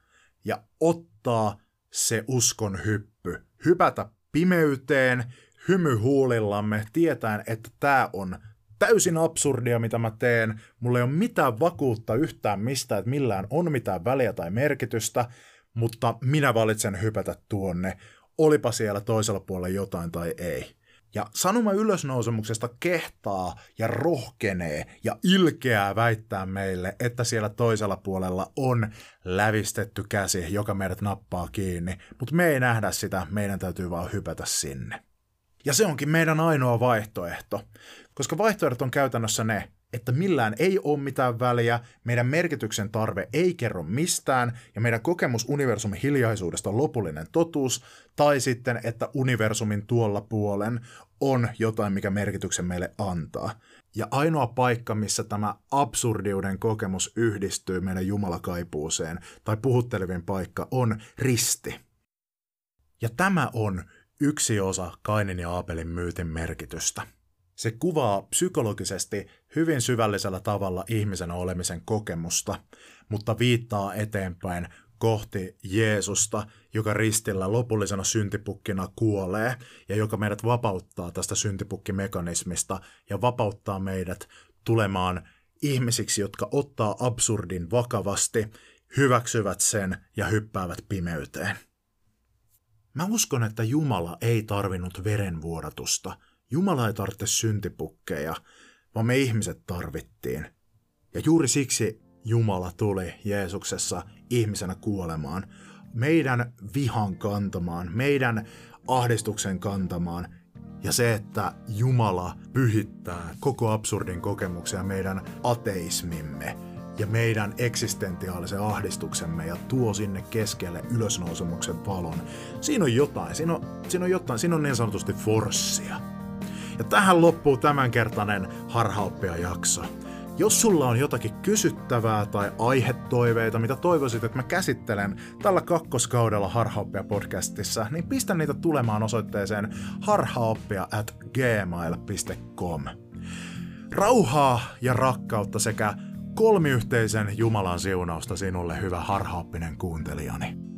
ja ottaa se uskon hyppy, hypätä pimeyteen, hymy huulillamme, tietäen, että tämä on täysin absurdia, mitä mä teen. Mulla ei ole mitään vakuutta yhtään mistä, että millään on mitään väliä tai merkitystä, mutta minä valitsen hypätä tuonne, olipa siellä toisella puolella jotain tai ei. Ja sanoma ylösnousemuksesta kehtaa ja rohkenee ja ilkeää väittää meille, että siellä toisella puolella on lävistetty käsi, joka meidät nappaa kiinni. Mutta me ei nähdä sitä, meidän täytyy vaan hypätä sinne. Ja se onkin meidän ainoa vaihtoehto, koska vaihtoehdot on käytännössä ne, että millään ei ole mitään väliä, meidän merkityksen tarve ei kerro mistään, ja meidän kokemus universumin hiljaisuudesta on lopullinen totuus, tai sitten, että universumin tuolla puolen on jotain, mikä merkityksen meille antaa. Ja ainoa paikka, missä tämä absurdiuden kokemus yhdistyy meidän jumalakaipuuseen, tai puhuttelevin paikka, on risti. Ja tämä on yksi osa Kainin ja Aapelin myytin merkitystä. Se kuvaa psykologisesti hyvin syvällisellä tavalla ihmisen olemisen kokemusta, mutta viittaa eteenpäin kohti Jeesusta, joka ristillä lopullisena syntipukkina kuolee ja joka meidät vapauttaa tästä syntipukkimekanismista ja vapauttaa meidät tulemaan ihmisiksi, jotka ottaa absurdin vakavasti, hyväksyvät sen ja hyppäävät pimeyteen. Mä uskon, että Jumala ei tarvinnut verenvuodatusta – Jumala ei tarvitse syntipukkeja, vaan me ihmiset tarvittiin. Ja juuri siksi Jumala tuli Jeesuksessa ihmisenä kuolemaan, meidän vihan kantamaan, meidän ahdistuksen kantamaan. Ja se, että Jumala pyhittää koko absurdin kokemuksen ja meidän ateismimme ja meidän eksistentiaalisen ahdistuksemme ja tuo sinne keskelle ylösnousemuksen valon. Siinä on jotain, siinä on, siinä on jotain, siinä on niin sanotusti forssia. Ja tähän loppuu tämänkertainen harhaoppia jakso. Jos sulla on jotakin kysyttävää tai aihetoiveita, mitä toivoisit, että mä käsittelen tällä kakkoskaudella Harhaoppia podcastissa, niin pistä niitä tulemaan osoitteeseen harhaoppia at gmail.com. Rauhaa ja rakkautta sekä kolmiyhteisen Jumalan siunausta sinulle, hyvä harhaoppinen kuuntelijani.